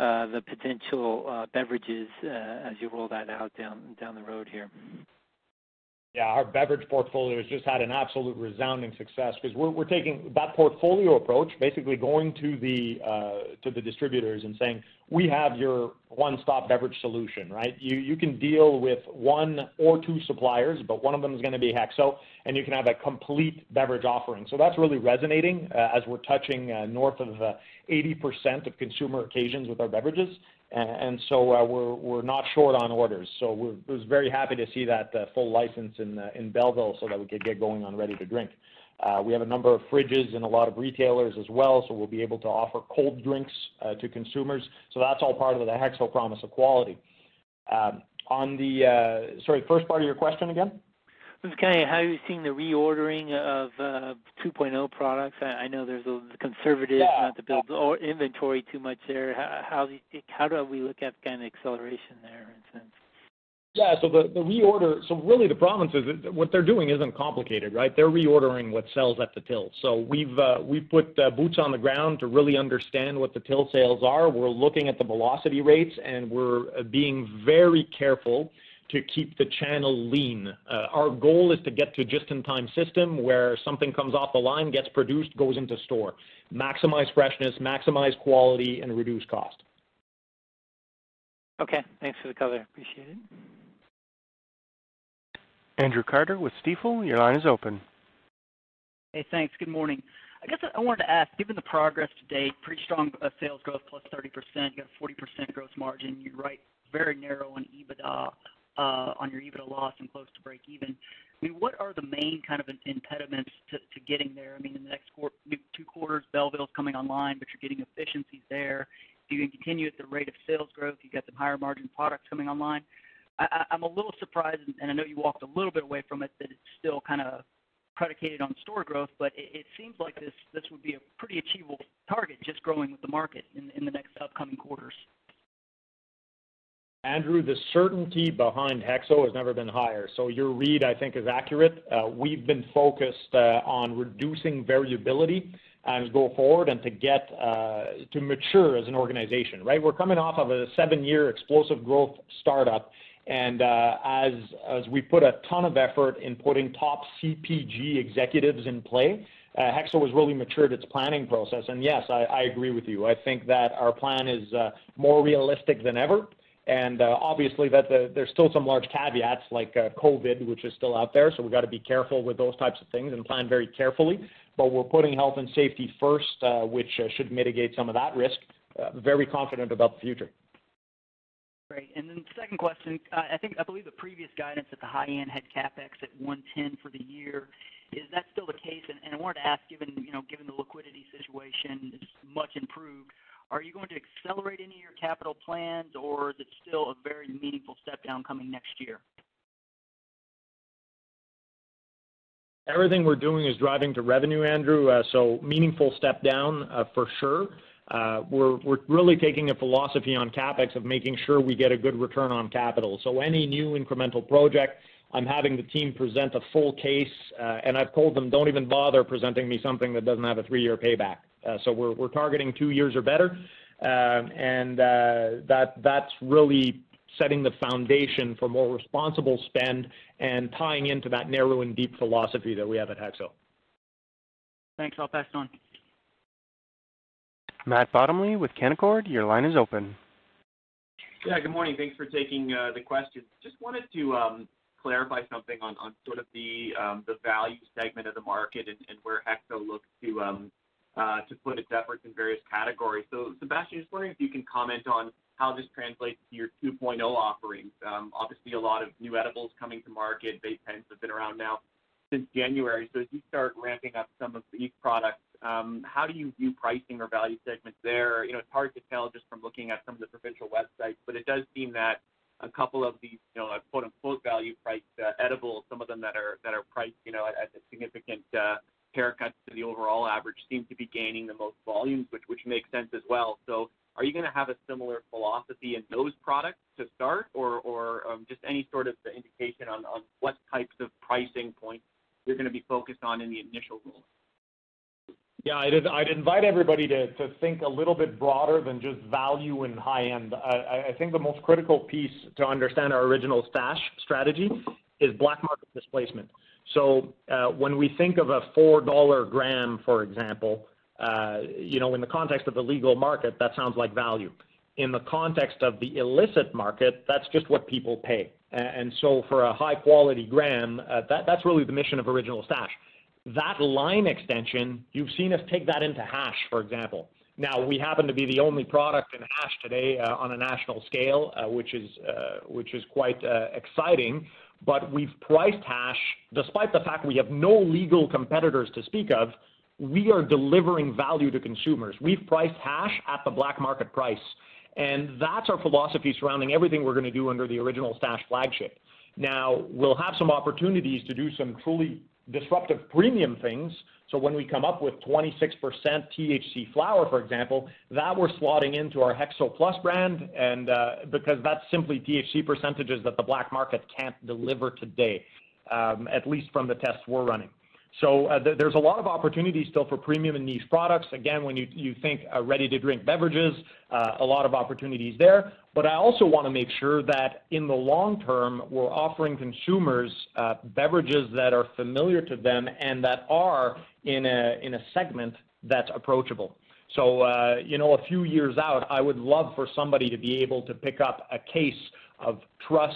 uh, the potential uh, beverages uh, as you roll that out down down the road here? Yeah, our beverage portfolio has just had an absolute resounding success because we're, we're taking that portfolio approach, basically going to the uh, to the distributors and saying we have your one-stop beverage solution, right? You you can deal with one or two suppliers, but one of them is going to be Hexo, and you can have a complete beverage offering. So that's really resonating uh, as we're touching uh, north of 80% uh, of consumer occasions with our beverages and so uh, we're not short on orders. So we're very happy to see that uh, full license in uh, in Belleville so that we could get going on ready to drink. We have a number of fridges and a lot of retailers as well, so we'll be able to offer cold drinks to consumers. So that's all part of the HEXO promise of quality. Um, on the, sorry, first part of your question again? Kind of how you're seeing the reordering of uh, 2.0 products. I, I know there's a conservative yeah. not to build or inventory too much there. How how, how do we look at kind of acceleration there in sense? Yeah, so the, the reorder, so really the provinces, what they're doing isn't complicated, right? They're reordering what sells at the till. So we've uh, we've put uh, boots on the ground to really understand what the till sales are. We're looking at the velocity rates and we're uh, being very careful to keep the channel lean. Uh, our goal is to get to just-in-time system where something comes off the line, gets produced, goes into store. Maximize freshness, maximize quality, and reduce cost. Okay. Thanks for the color. Appreciate it. Andrew Carter with Stifel, your line is open. Hey, thanks. Good morning. I guess I wanted to ask, given the progress to date, pretty strong uh, sales growth, plus 30%, you got 40% gross margin. You're right, very narrow on EBITDA Uh, on your EBITDA loss and close to break even. I mean, what are the main kind of impediments to, getting there? I mean, in the next two quarters, Belleville's coming online, but you're getting efficiencies there. If you can continue at the rate of sales growth, you've got some higher margin products coming online. I'm a little surprised, and I know you walked a little bit away from it, that it's still kind of predicated on store growth, but it, seems like this this would be a pretty achievable target, just growing with the market in the next upcoming quarters. Andrew, the certainty behind HEXO has never been higher. So your read, I think, is accurate. Uh, we've been focused uh, on reducing variability as go forward and to get uh, to mature as an organization, right? We're coming off of a seven-year explosive growth startup, and as as we put a ton of effort in putting top CPG executives in play, HEXO has really matured its planning process. And yes, I, agree with you. I think that our plan is more realistic than ever. And uh, obviously, that the, there's still some large caveats like uh, COVID, which is still out there. So we've got to be careful with those types of things and plan very carefully. But we're putting health and safety first, uh, which uh, should mitigate some of that risk. Uh, very confident about the future. Great. And then the second question, uh, I think I believe the previous guidance at the high end had capex at 110 for the year. Is that still the case? And, and I wanted to ask, given you know, given the liquidity situation is much improved, are you going to accelerate any of your capital plans, or is it still a very meaningful step down coming next year? Everything we're doing is driving to revenue, Andrew, uh, so meaningful step down uh, for sure. Uh, we're, we're really taking a philosophy on CapEx of making sure we get a good return on capital. So any new incremental project, I'm having the team present a full case, uh, and I've told them don't even bother presenting me something that doesn't have a three-year payback. Uh, so we're, we're targeting two years or better, um, and uh, that that's really setting the foundation for more responsible spend and tying into that narrow and deep philosophy that we have at Hexo. Thanks. I'll pass it on. Matt Bottomley with Canaccord, your line is open. Yeah, good morning. Thanks for taking uh, the question. Just wanted to um, clarify something on, on sort of the um, the value segment of the market and, and where Hexo looks to um, uh, Uh, to put its efforts in various categories. So, Sebastian, just wondering if you can comment on how this translates to your 2.0 offerings. Um, obviously, a lot of new edibles coming to market. Vape pens have been around now since January. So as you start ramping up some of these products, um, how do you view pricing or value segments there? You know, it's hard to tell just from looking at some of the provincial websites, but it does seem that a couple of these, you know, quote unquote value priced uh, edibles, some of them that are that are priced, you know, at a significant uh, haircut to the overall average seem to be gaining the most volumes, which makes sense as well. So are you gonna have a similar philosophy in those products to start? Or um, just any sort of indication on what types of pricing points you're gonna be focused on in the initial roll? Yeah, I'd invite everybody to think a little bit broader than just value and high-end. I think the most critical piece to understand our Original Stash strategy is black market displacement. So, uh, when we think of a $4 gram, for example, uh, you know, in the context of the legal market, that sounds like value. In the context of the illicit market, that's just what people pay. And so for a high-quality gram, uh, that's really the mission of Original Stash. That line extension, you've seen us take that into hash, for example. Now, we happen to be the only product in hash today, on a national scale, which is quite exciting. But we've priced hash, despite the fact we have no legal competitors to speak of, we are delivering value to consumers. We've priced hash at the black market price, and that's our philosophy surrounding everything we're gonna do under the Original Stash flagship. Now, we'll have some opportunities to do some truly disruptive premium things. So when we come up with 26% THC flower, for example, that we're slotting into our HEXO Plus brand, and uh, because that's simply THC percentages that the black market can't deliver today, um, at least from the tests we're running. So, uh, there's a lot of opportunities still for premium and niche products. Again, when you you think uh, ready-to-drink beverages, uh, a lot of opportunities there. But I also wanna make sure that in the long term, we're offering consumers beverages that are familiar to them and that are in a segment that's approachable. So, you know, a few years out, I would love for somebody to be able to pick up a case of Truss,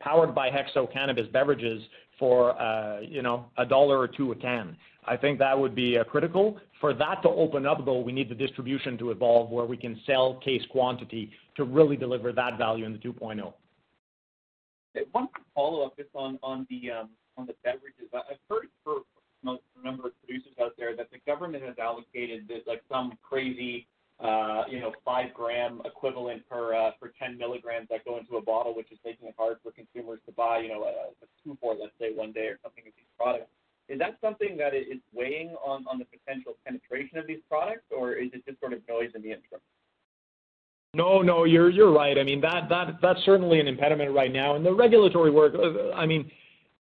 powered by HEXO cannabis beverages for, uh, you know, $1 or $2 a can. I think that would be uh, critical. For that to open up, though, we need the distribution to evolve, where we can sell case quantity to really deliver that value in the 2.0. One follow-up just on on the um, on the beverages. I've heard from a number of producers out there that the government has allocated this, like, some crazy, Uh, you know, 5-gram equivalent uh, per 10 milligrams that go into a bottle, which is making it hard for consumers to buy, you know, a 2 for, let's say, one day or something of these products. Is that something that is weighing on the potential penetration of these products, or is it just sort of noise in the interim? No, no, you're right. I mean, that's certainly an impediment right now. And the regulatory work, uh, I mean,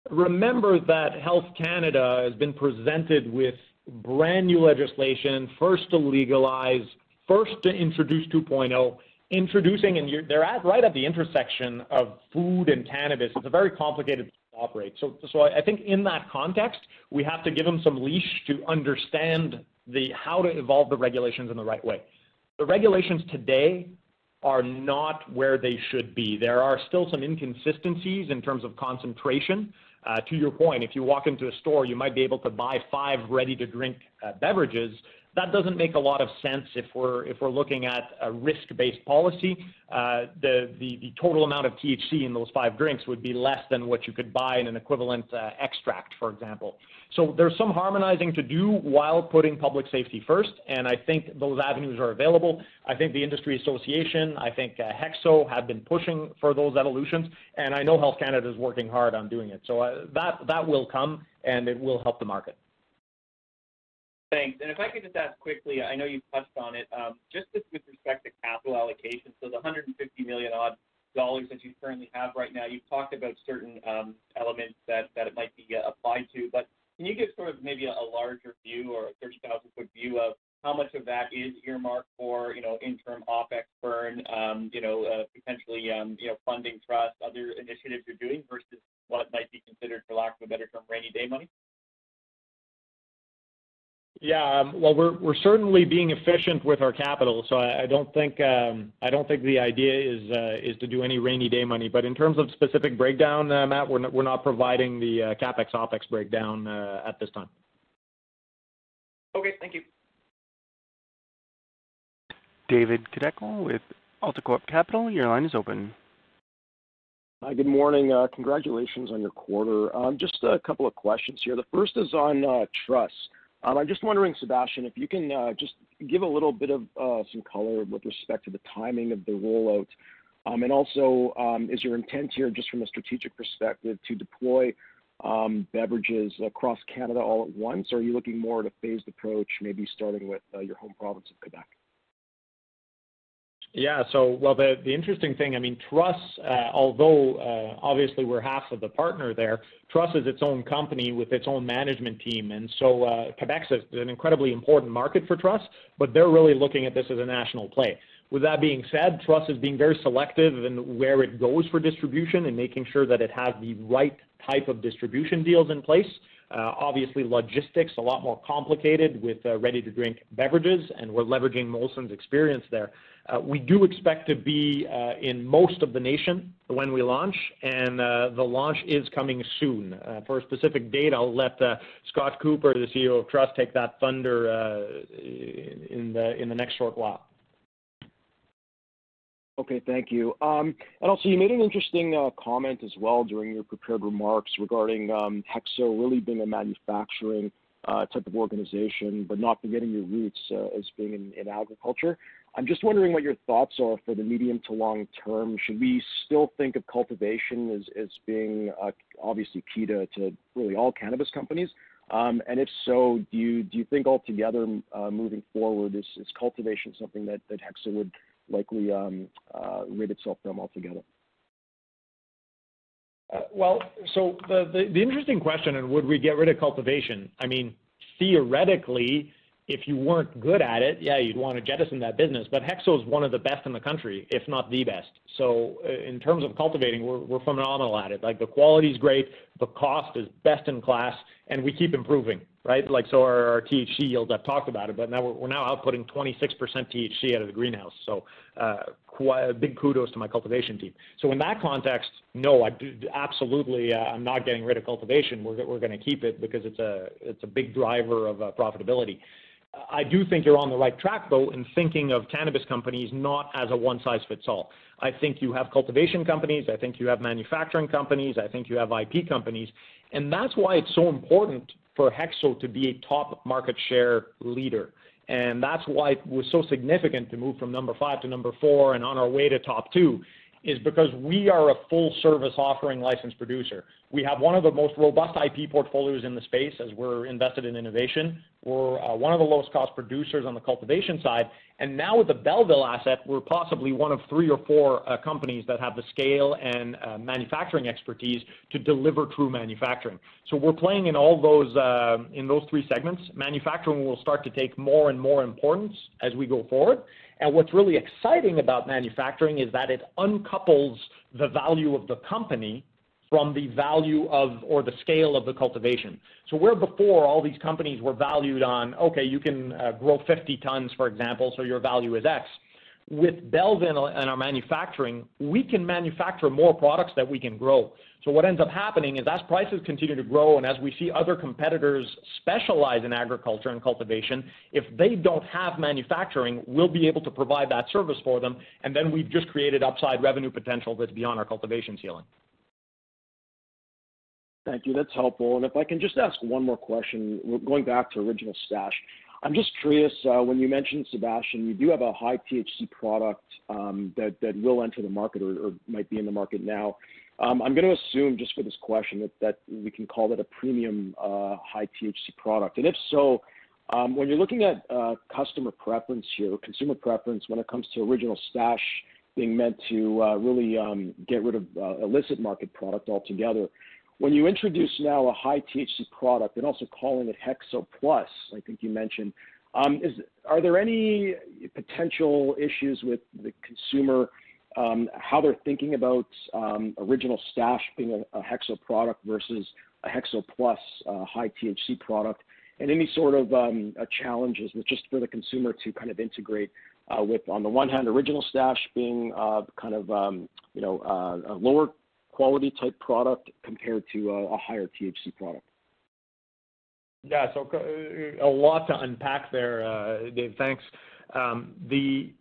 remember that Health Canada has been presented with brand-new legislation, first to legalize, first to introduce 2.0, introducing, and they're at right at the intersection of food and cannabis. It's a very complicated to operate. So so I think in that context, we have to give them some leash to understand the how to evolve the regulations in the right way. The regulations today are not where they should be. There are still some inconsistencies in terms of concentration. Uh, to your point, if you walk into a store, you might be able to buy five ready-to-drink uh, beverages. That doesn't make a lot of sense if we're if we're looking at a risk-based policy. Uh, the the total amount of THC in those five drinks would be less than what you could buy in an equivalent uh, extract, for example. So there's some harmonizing to do while putting public safety first, and I think those avenues are available. I think the industry association, I think, uh, HEXO, have been pushing for those evolutions, and I know Health Canada is working hard on doing it. So, that that will come, and it will help the market. Thanks. And if I could just ask quickly, I know you've touched on it, um, just with respect to capital allocation, so the 150 million odd dollars that you currently have right now, you've talked about certain um, elements that that it might be uh, applied to. But can you give sort of maybe a larger view or a 30,000-foot view of how much of that is earmarked for, you know, interim OpEx burn, um, you know, uh, potentially, you know, funding Truss, other initiatives you're doing, versus what might be considered, for lack of a better term, rainy day money? Yeah, um, well, we're certainly being efficient with our capital, so I um, don't think the idea uh, is to do any rainy day money. But in terms of specific breakdown, uh, Matt, we're not providing the uh, CapEx, OpEx breakdown at this time. Okay, thank you. David Kideckel with AltaCorp Capital, your line is open. Hi, good morning. Congratulations on your quarter. Um, just a couple of questions here. The first is on Truss. I'm just wondering, Sebastian, if you can uh, just give a little bit of uh, some color with respect to the timing of the rollout. Um, and also, um, is your intent here, just from a strategic perspective, to deploy um, beverages across Canada all at once, or are you looking more at a phased approach, maybe starting with uh, your home province of Quebec? Yeah. So, well, the the interesting thing, I mean, Truss, although uh, obviously we're half of the partner there, Truss is its own company with its own management team. And so uh Quebec is an incredibly important market for Truss, but they're really looking at this as a national play. With that being said, Truss is being very selective in where it goes for distribution and making sure that it has the right type of distribution deals in place. Uh, obviously, logistics, a lot more complicated with uh, ready-to-drink beverages, and we're leveraging Molson's experience there. Uh, we do expect to be in most of the nation when we launch, and the launch is coming soon. For a specific date, I'll let Scott Cooper, the CEO of Truss, take that thunder uh in the in the next short while. Okay, thank you. Um and also, you made an interesting uh, comment as well during your prepared remarks regarding um, HEXO really being a manufacturing uh, type of organization, but not forgetting your roots uh, as being in agriculture. I'm just wondering what your thoughts are for the medium to long term. Should we still think of cultivation as being obviously key to really all cannabis companies? Um and if so, do you think altogether, moving forward, is cultivation something that HEXO would likely um, uh, rid itself from altogether? Uh, well, so the the, the interesting question and would we get rid of cultivation, I mean, theoretically, if you weren't good at it, yeah, you'd want to jettison that business. But Hexo is one of the best in the country, if not the best. So uh, in terms of cultivating, we're we're phenomenal at it. Like the quality is great, the cost is best in class, and we keep improving, right? Like so, our THC yields, I've talked about it, but now we're now outputting 26% THC out of the greenhouse. So, uh, big kudos to my cultivation team. So, in that context, no, i absolutely, I'm not getting rid of cultivation. We're going to keep it because it's a it's a big driver of profitability. I do think you're on the right track, though, in thinking of cannabis companies not as a one-size-fits-all. I think you have cultivation companies, I think you have manufacturing companies, I think you have IP companies, and that's why it's so important for HEXO to be a top market share leader. And that's why it was so significant to move from number five to number four and on our way to top two, is because we are a full-service offering licensed producer. We have one of the most robust IP portfolios in the space as we're invested in innovation. We're uh, one of the lowest cost producers on the cultivation side. And now with the Belleville asset, we're possibly one of three or four uh, companies that have the scale and uh, manufacturing expertise to deliver true manufacturing. So we're playing in all those, in those three segments. Manufacturing will start to take more and more importance as we go forward. And what's really exciting about manufacturing is that it uncouples the value of the company from the value of, or the scale of the cultivation. So where before all these companies were valued on, okay, you can uh, grow 50 tons, for example, so your value is X. With Belleville and our manufacturing, we can manufacture more products that we can grow. So what ends up happening is as prices continue to grow and as we see other competitors specialize in agriculture and cultivation, if they don't have manufacturing, we'll be able to provide that service for them, and then we've just created upside revenue potential that's beyond our cultivation ceiling. Thank you. That's helpful. And if I can just ask one more question, going back to Original Stash. I'm just curious, uh, when you mentioned, Sébastien, you do have a high THC product um, that will enter the market or might be in the market now. Um, I'm going to assume, just for this question, that we can call that a premium uh, high THC product. And if so, um, when you're looking at uh, customer preference here, consumer preference when it comes to Original Stash being meant to really get rid of illicit market product altogether. When you introduce now a high THC product and also calling it HEXO Plus, I think you mentioned, um, is are there any potential issues with the consumer, um, how they're thinking about um, Original Stash being a HEXO product versus a HEXO Plus uh, high THC product? And any sort of uh, challenges with just for the consumer to kind of integrate uh, with, on the one hand, Original Stash being kind of you know a lower quality type product compared to uh, a higher THC product? Yeah. So uh, a lot to unpack there, uh, Dave. Thanks. Um, the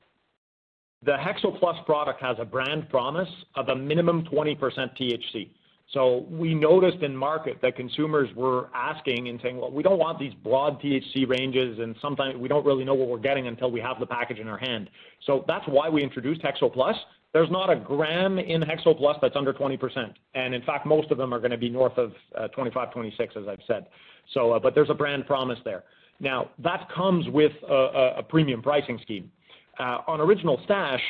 HEXO Plus product has a brand promise of a minimum 20% THC. So we noticed in market that consumers were asking and saying, well, we don't want these broad THC ranges, and sometimes we don't really know what we're getting until we have the package in our hand. So that's why we introduced HEXO Plus. There's not a gram in HEXO Plus that's under 20%. And in fact, most of them are going to be north of uh, 25, 26, as I've said. So, uh, but there's a brand promise there. Now, that comes with a, a premium pricing scheme. Uh, on Original Stash,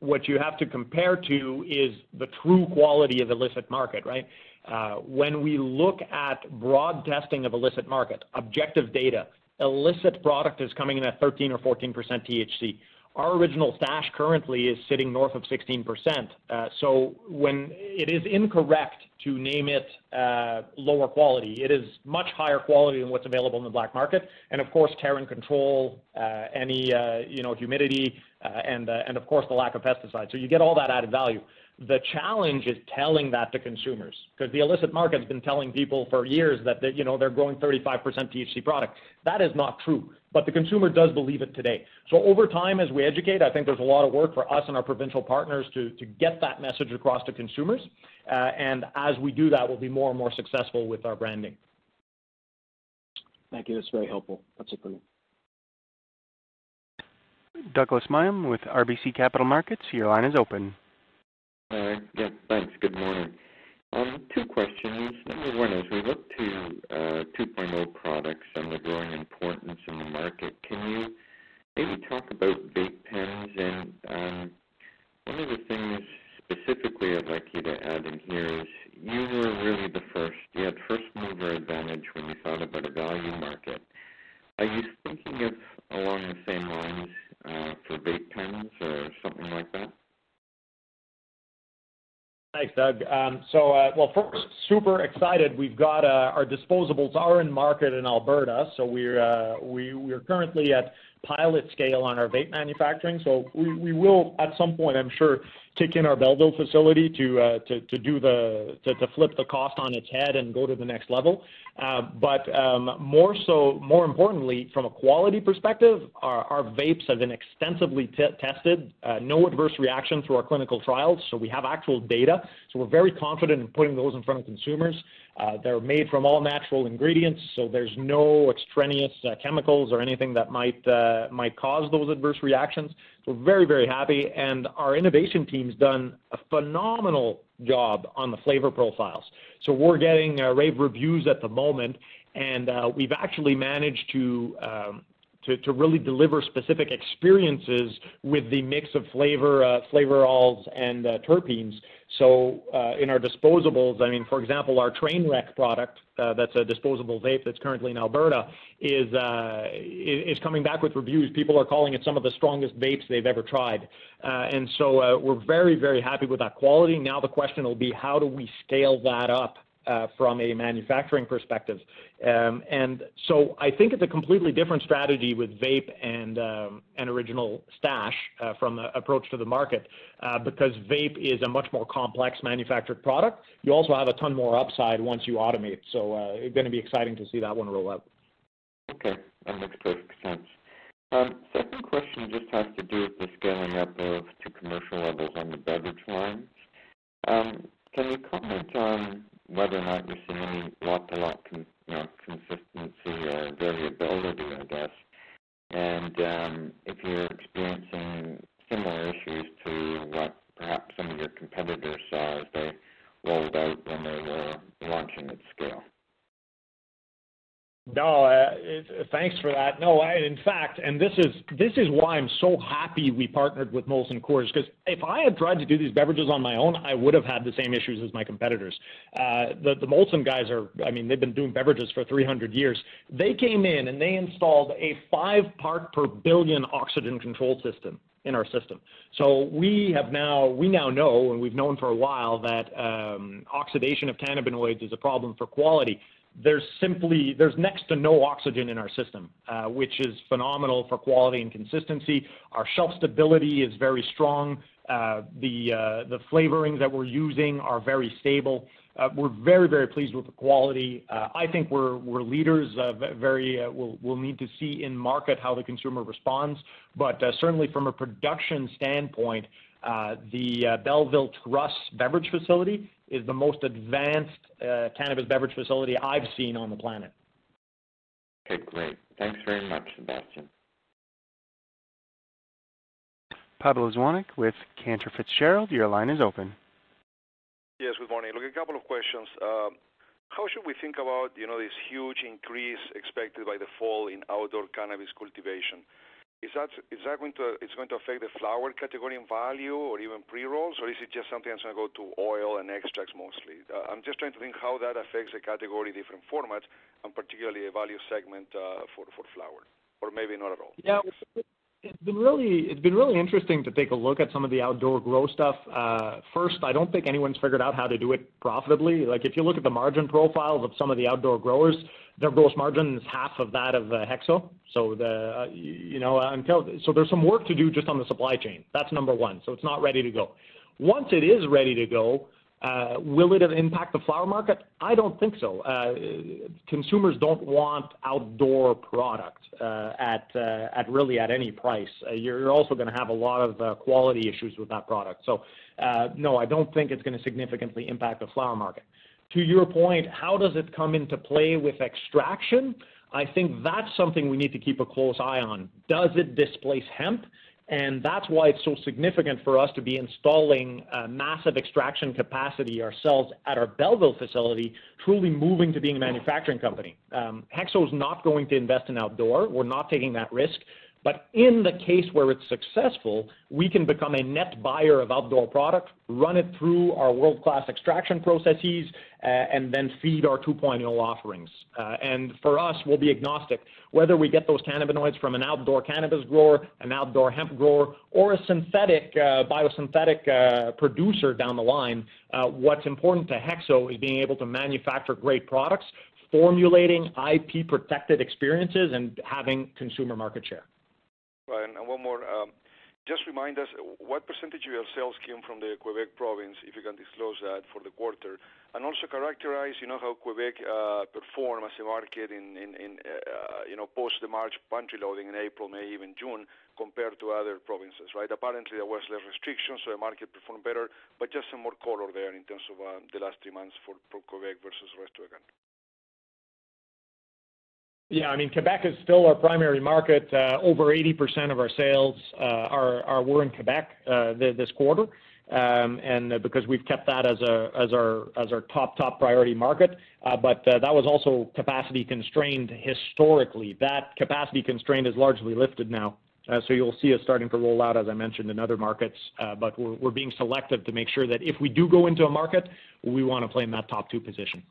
what you have to compare to is the true quality of illicit market, right? Uh, when we look at broad testing of illicit market, objective data, illicit product is coming in at 13 or 14% THC. Our original stash currently is sitting north of 16%. Uh, so when it is incorrect to name it uh, lower quality, it is much higher quality than what's available in the black market. And of course, terrain control, uh, any uh, you know humidity, uh, and uh, and of course the lack of pesticides. So you get all that added value. The challenge is telling that to consumers because the illicit market's been telling people for years that you know they're growing 35% THC product. That is not true, but the consumer does believe it today. So over time, as we educate, I think there's a lot of work for us and our provincial partners to to get that message across to consumers. Uh, and as we do that, we'll be more and more successful with our branding. Thank you. That's very helpful. That's it for me. Douglas Miehm with RBC Capital Markets. Your line is open. Uh, yeah, thanks. Good morning. Um, two questions. Number one, as we look to uh, 2.0 products and the growing importance in the market, can you maybe talk about vape pens? And um, one of the things specifically I'd like you to add in here is you were really the first. You had first mover advantage when you thought about a value market. Are you thinking of along the same lines uh, for vape pens or something like that? Thanks, Doug. Um, so, uh, well, first, super excited. We've got uh, our disposables are in market in Alberta, so we're uh, currently at pilot scale on our vape manufacturing. So we, we will at some point, I'm sure, kick in our Belleville facility to uh, to to do the to, to flip the cost on its head and go to the next level. Uh, but um, more so, more importantly, from a quality perspective, our, our vapes have been extensively t- tested. Uh, no adverse reaction through our clinical trials, so we have actual data. So we're very confident in putting those in front of consumers. Uh, they're made from all natural ingredients, so there's no extraneous uh, chemicals or anything that might uh, might cause those adverse reactions. So we're very very happy, and our innovation team's done a phenomenal job on the flavor profiles. So we're getting uh, rave reviews at the moment, and uh, we've actually managed to um, to, to really deliver specific experiences with the mix of flavor, uh, flavorals and terpenes. So uh, in our disposables, I mean, for example, our Trainwreck product, uh, that's a disposable vape that's currently in Alberta, is uh, is coming back with reviews. People are calling it some of the strongest vapes they've ever tried, uh, and so uh, we're very very happy with that quality. Now the question will be how do we scale that up uh, from a manufacturing perspective. Um, and so I think it's a completely different strategy with vape and um, an original stash uh, from the approach to the market uh, because vape is a much more complex manufactured product. You also have a ton more upside once you automate. So uh, it's going to be exciting to see that one roll out. Okay, that makes perfect sense. Um, second question just has to do with the scaling up of to commercial levels on the beverage lines. Um, can you comment on whether or not you're seeing any lot-to-lot con- you know, consistency or variability, I guess, and um, if you're experiencing similar issues to what perhaps some of your competitors saw as they rolled out when they were launching at scale. No, uh, thanks for that. No, I, in fact, and this is this is why I'm so happy we partnered with Molson Coors because if I had tried to do these beverages on my own, I would have had the same issues as my competitors. Uh, the the Molson guys are, I mean, they've been doing beverages for 300 years. They came in and they installed a five part per billion oxygen control system in our system. So we have now we now know and we've known for a while that um, oxidation of cannabinoids is a problem for quality there's simply there's next to no oxygen in our system, uh, which is phenomenal for quality and consistency. Our shelf stability is very strong. Uh, the uh, the flavorings that we're using are very stable. Uh, we're very, very pleased with the quality. I think we're we're leaders. We'll need to see in market how the consumer responds. But certainly from a production standpoint, Uh, the uh, Belleville Truss beverage facility is the most advanced uh, cannabis beverage facility I've seen on the planet. Okay, great. Thanks very much, Sebastian. Pablo Zuanic with Cantor Fitzgerald, your line is open. Yes, good morning. Look, a couple of questions. Um, how should we think about you know, this huge increase expected by the fall in outdoor cannabis cultivation? Is that is that going to it's going to affect the flower category in value or even pre-rolls, or is it just something that's going to go to oil and extracts mostly? Uh, I'm just trying to think how that affects the category, different formats, and particularly a value segment uh, for flower, or maybe not at all. Yeah. It's been really it's been really interesting to take a look at some of the outdoor grow stuff. Uh, first, I don't think anyone's figured out how to do it profitably. Like if you look at the margin profiles of some of the outdoor growers, their gross margin is half of that of HEXO. So the uh you know, uh until so there's some work to do just on the supply chain. That's number one. So it's not ready to go. Once it is ready to go, will it impact the flower market? I don't think so. Consumers don't want outdoor product at really at any price. You're also going to have a lot of quality issues with that product. So uh no, I don't think it's going to significantly impact the flower market. To your point, how does it come into play with extraction? I think that's something we need to keep a close eye on. Does it displace hemp? And that's why it's so significant for us to be installing uh, massive extraction capacity ourselves at our Belleville facility, truly moving to being a manufacturing company. Um, HEXO is not going to invest in outdoor. We're not taking that risk. But in the case where it's successful, we can become a net buyer of outdoor product, run it through our world-class extraction processes, uh, and then feed our 2.0 offerings. Uh, and for us, we'll be agnostic. Whether we get those cannabinoids from an outdoor cannabis grower, an outdoor hemp grower, or a synthetic, uh, biosynthetic producer down the line, what's important to HEXO is being able to manufacture great products, formulating IP-protected experiences, and having consumer market share. Right. One more. Just remind us, what percentage of your sales came from the Quebec province, if you can disclose that for the quarter? And also characterize you know, how Quebec performed as a market in uh uh you know post the March pantry loading in April, May, even June, compared to other provinces, right? Apparently, there was less restrictions, so the market performed better, but just some more color there in terms of the last three months for Quebec versus rest of the country. Yeah, I mean, Quebec is still our primary market. Uh, over 80% of our sales uh are are were in Quebec uh, this quarter, um, And uh, because we've kept that as a as our as our top top priority market. But that was also capacity constrained historically. That capacity constraint is largely lifted now. So you'll see us starting to roll out, as I mentioned, in other markets. But we're we're being selective to make sure that if we do go into a market, we want to play in that top two position.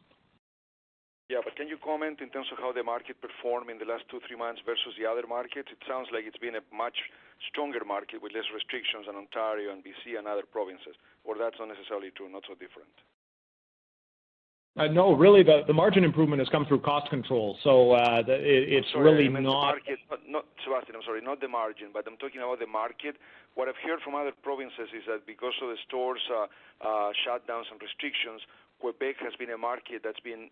Yeah, but can you comment in terms of how the market performed in the last two, three months versus the other markets? It sounds like it's been a much stronger market with less restrictions than Ontario and B.C. and other provinces. Or that's not necessarily true, not so different? Uh, no, really, the margin improvement has come through cost control. So, uh, it's really not. Sebastien, I'm sorry, not the margin, but I'm talking about the market. What I've heard from other provinces is that because of the stores' uh, shutdowns and restrictions, Quebec has been a market that's been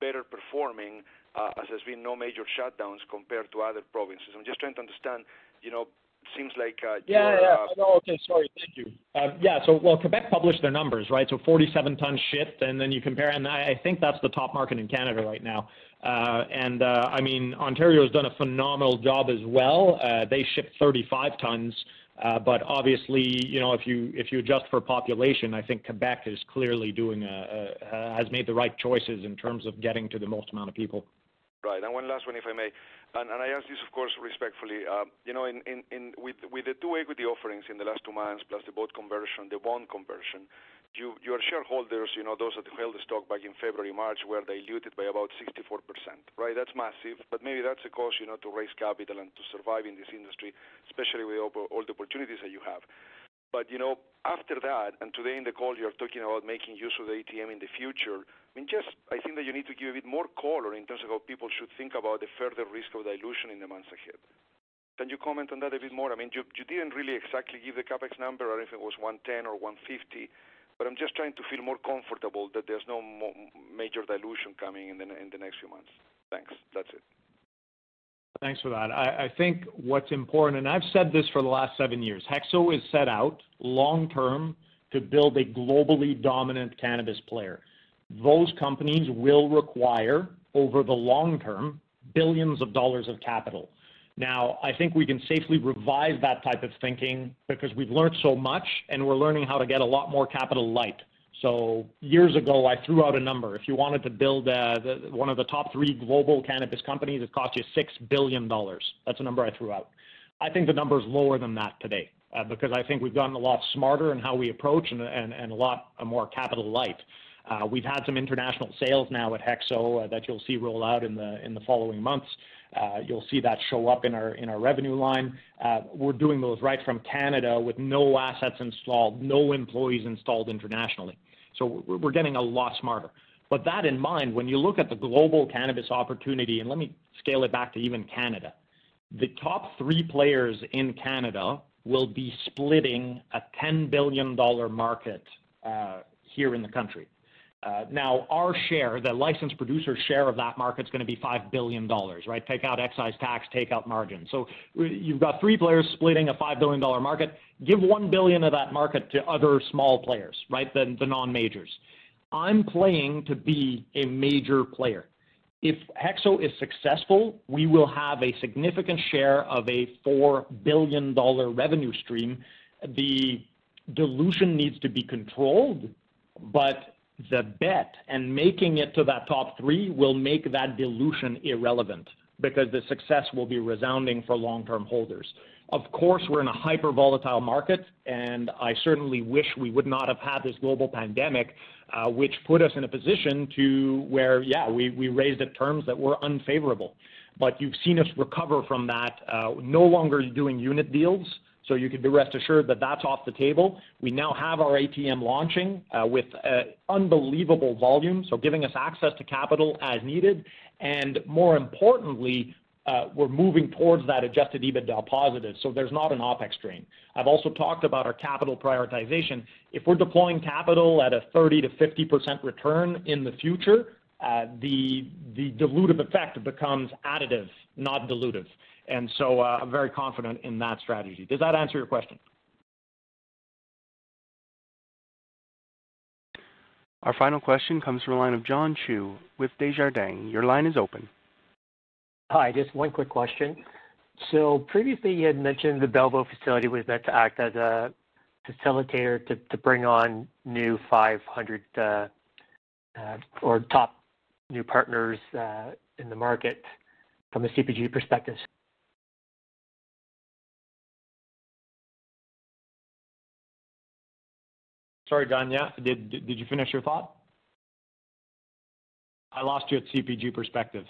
better performing, uh, as there's been no major shutdowns compared to other provinces. I'm just trying to understand. You know, seems like uh, you're. Yeah. Uh, okay. Sorry. Thank you. Um, yeah. So, well, Quebec published their numbers, right? So 47 tons shipped, and then you compare, and I think that's the top market in Canada right now. Uh and uh I mean Ontario has done a phenomenal job as well. They shipped 35 tons. Uh, obviously, you know, if you if you adjust for population, I think Quebec is clearly doing a, a, has made the right choices in terms of getting to the most amount of people. Right. And one last one, if I may. And, and I ask this, of course, respectfully. Um, you know, in in With with the two equity offerings in the last two months, plus the board conversion, the bond conversion, your shareholders, you know, those that held the stock back in February, March, were diluted by about 64%, right? That's massive, but maybe that's a cost to raise capital and to survive in this industry, especially with all the opportunities that you have. But you know, after that, and today in the call, you're talking about making use of the ATM in the future. I mean, just I think that you need to give a bit more color in terms of how people should think about the further risk of dilution in the months ahead. Can you comment on that a bit more? I mean, you didn't really exactly give the CapEx number or if it was 110 or 150, but I'm just trying to feel more comfortable that there's no major dilution coming in the next few months. Thanks. That's it. Thanks for that. I think what's important, and I've said this for the last seven years, HEXO is set out long term to build a globally dominant cannabis player. Those companies will require, over the long term, billions of dollars of capital. Now, I think we can safely revise that type of thinking because we've learned so much, and we're learning how to get a lot more capital light. So years ago, I threw out a number. If you wanted to build uh, one of the top three global cannabis companies, it cost you $6 billion. That's a number I threw out. I think the number is lower than that today, uh, because I think we've gotten a lot smarter in how we approach and and, and a lot uh, more capital light. We've had some international sales now at HEXO that you'll see roll out in the following months. Uh, you'll see that show up in our in our revenue line. Uh, we're doing those right from Canada with no assets installed, no employees installed internationally. So we're getting a lot smarter. But that in mind, when you look at the global cannabis opportunity, and let me scale it back to even Canada, the top three players in Canada will be splitting a $10 billion market uh, here in the country. Now, our share, the licensed producer share of that market is going to be $5 billion, right? Take out excise tax, take out margin. So you've got three players splitting a $5 billion market. Give 1 billion of that market to other small players, right? The non-majors. I'm playing to be a major player. If HEXO is successful, we will have a significant share of a $4 billion revenue stream. The dilution needs to be controlled, but the bet and making it to that top three will make that dilution irrelevant because the success will be resounding for long-term holders. Of course, we're in a hyper-volatile market, and I certainly wish we would not have had this global pandemic, uh, which put us in a position to where, yeah, we we raised at terms that were unfavorable. But you've seen us recover from that. Uh, no longer doing unit deals, so you can be rest assured that that's off the table. We now have our ATM launching uh, with uh, unbelievable volume, so giving us access to capital as needed. And more importantly, uh, we're moving towards that adjusted EBITDA positive, so there's not an OpEx drain. I've also talked about our capital prioritization. If we're deploying capital at a 30 to 50% return in the future, uh, the the dilutive effect becomes additive, not dilutive. Uh, I'm very confident in that strategy. Does that answer your question? Our final question comes from the line of John Chu with Desjardins. Your line is open. Hi, just one quick question. So previously you had mentioned the Belleville facility was meant to act as a facilitator to bring on new 500 uh, uh, or top new partners in the market from a CPG perspective. Sorry, John. Yeah. Did you finish your thought? I lost you at CPG perspective.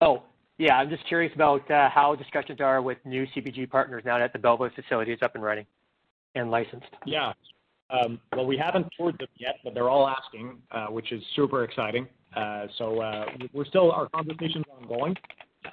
Oh, yeah. I'm just curious about uh, how discussions are with new CPG partners now that the Belleville facility is up and running and licensed. Yeah. Um, well, we haven't toured them yet, but they're all asking, uh, which is super exciting. Uh, so uh, we're still, our conversation's ongoing.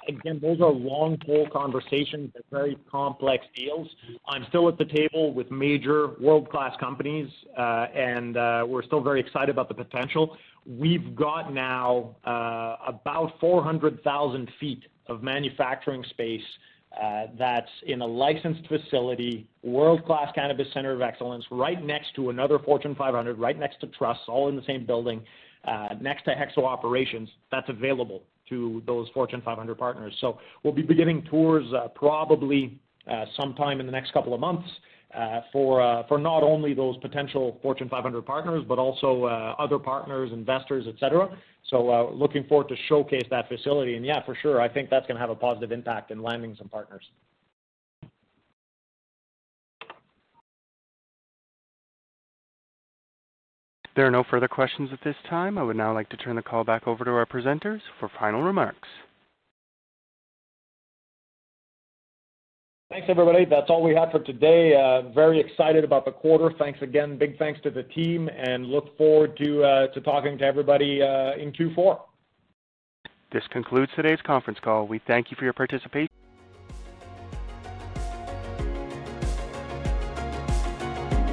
Again, those are long pole conversations. They're very complex deals. I'm still at the table with major world-class companies, uh, and uh, we're still very excited about the potential. We've got now uh, about 400,000 feet of manufacturing space that's in a licensed facility, world-class cannabis center of excellence, right next to another Fortune 500, right next to Truss, all in the same building, next to HEXO operations, that's available to those Fortune 500 partners. So we'll be beginning tours uh, probably uh, sometime in the next couple of months uh, for for not only those potential Fortune 500 partners, but also other partners, investors, et cetera. So, looking forward to showcase that facility. And yeah, for sure, I think that's going to have a positive impact in landing some partners. There are no further questions at this time. I would now like to turn the call back over to our presenters for final remarks. Thanks, everybody. That's all we have for today. Uh, very excited about the quarter. Thanks again. Big thanks to the team, and look forward to uh, talking to everybody uh, in Q4. This concludes today's conference call. We thank you for your participation.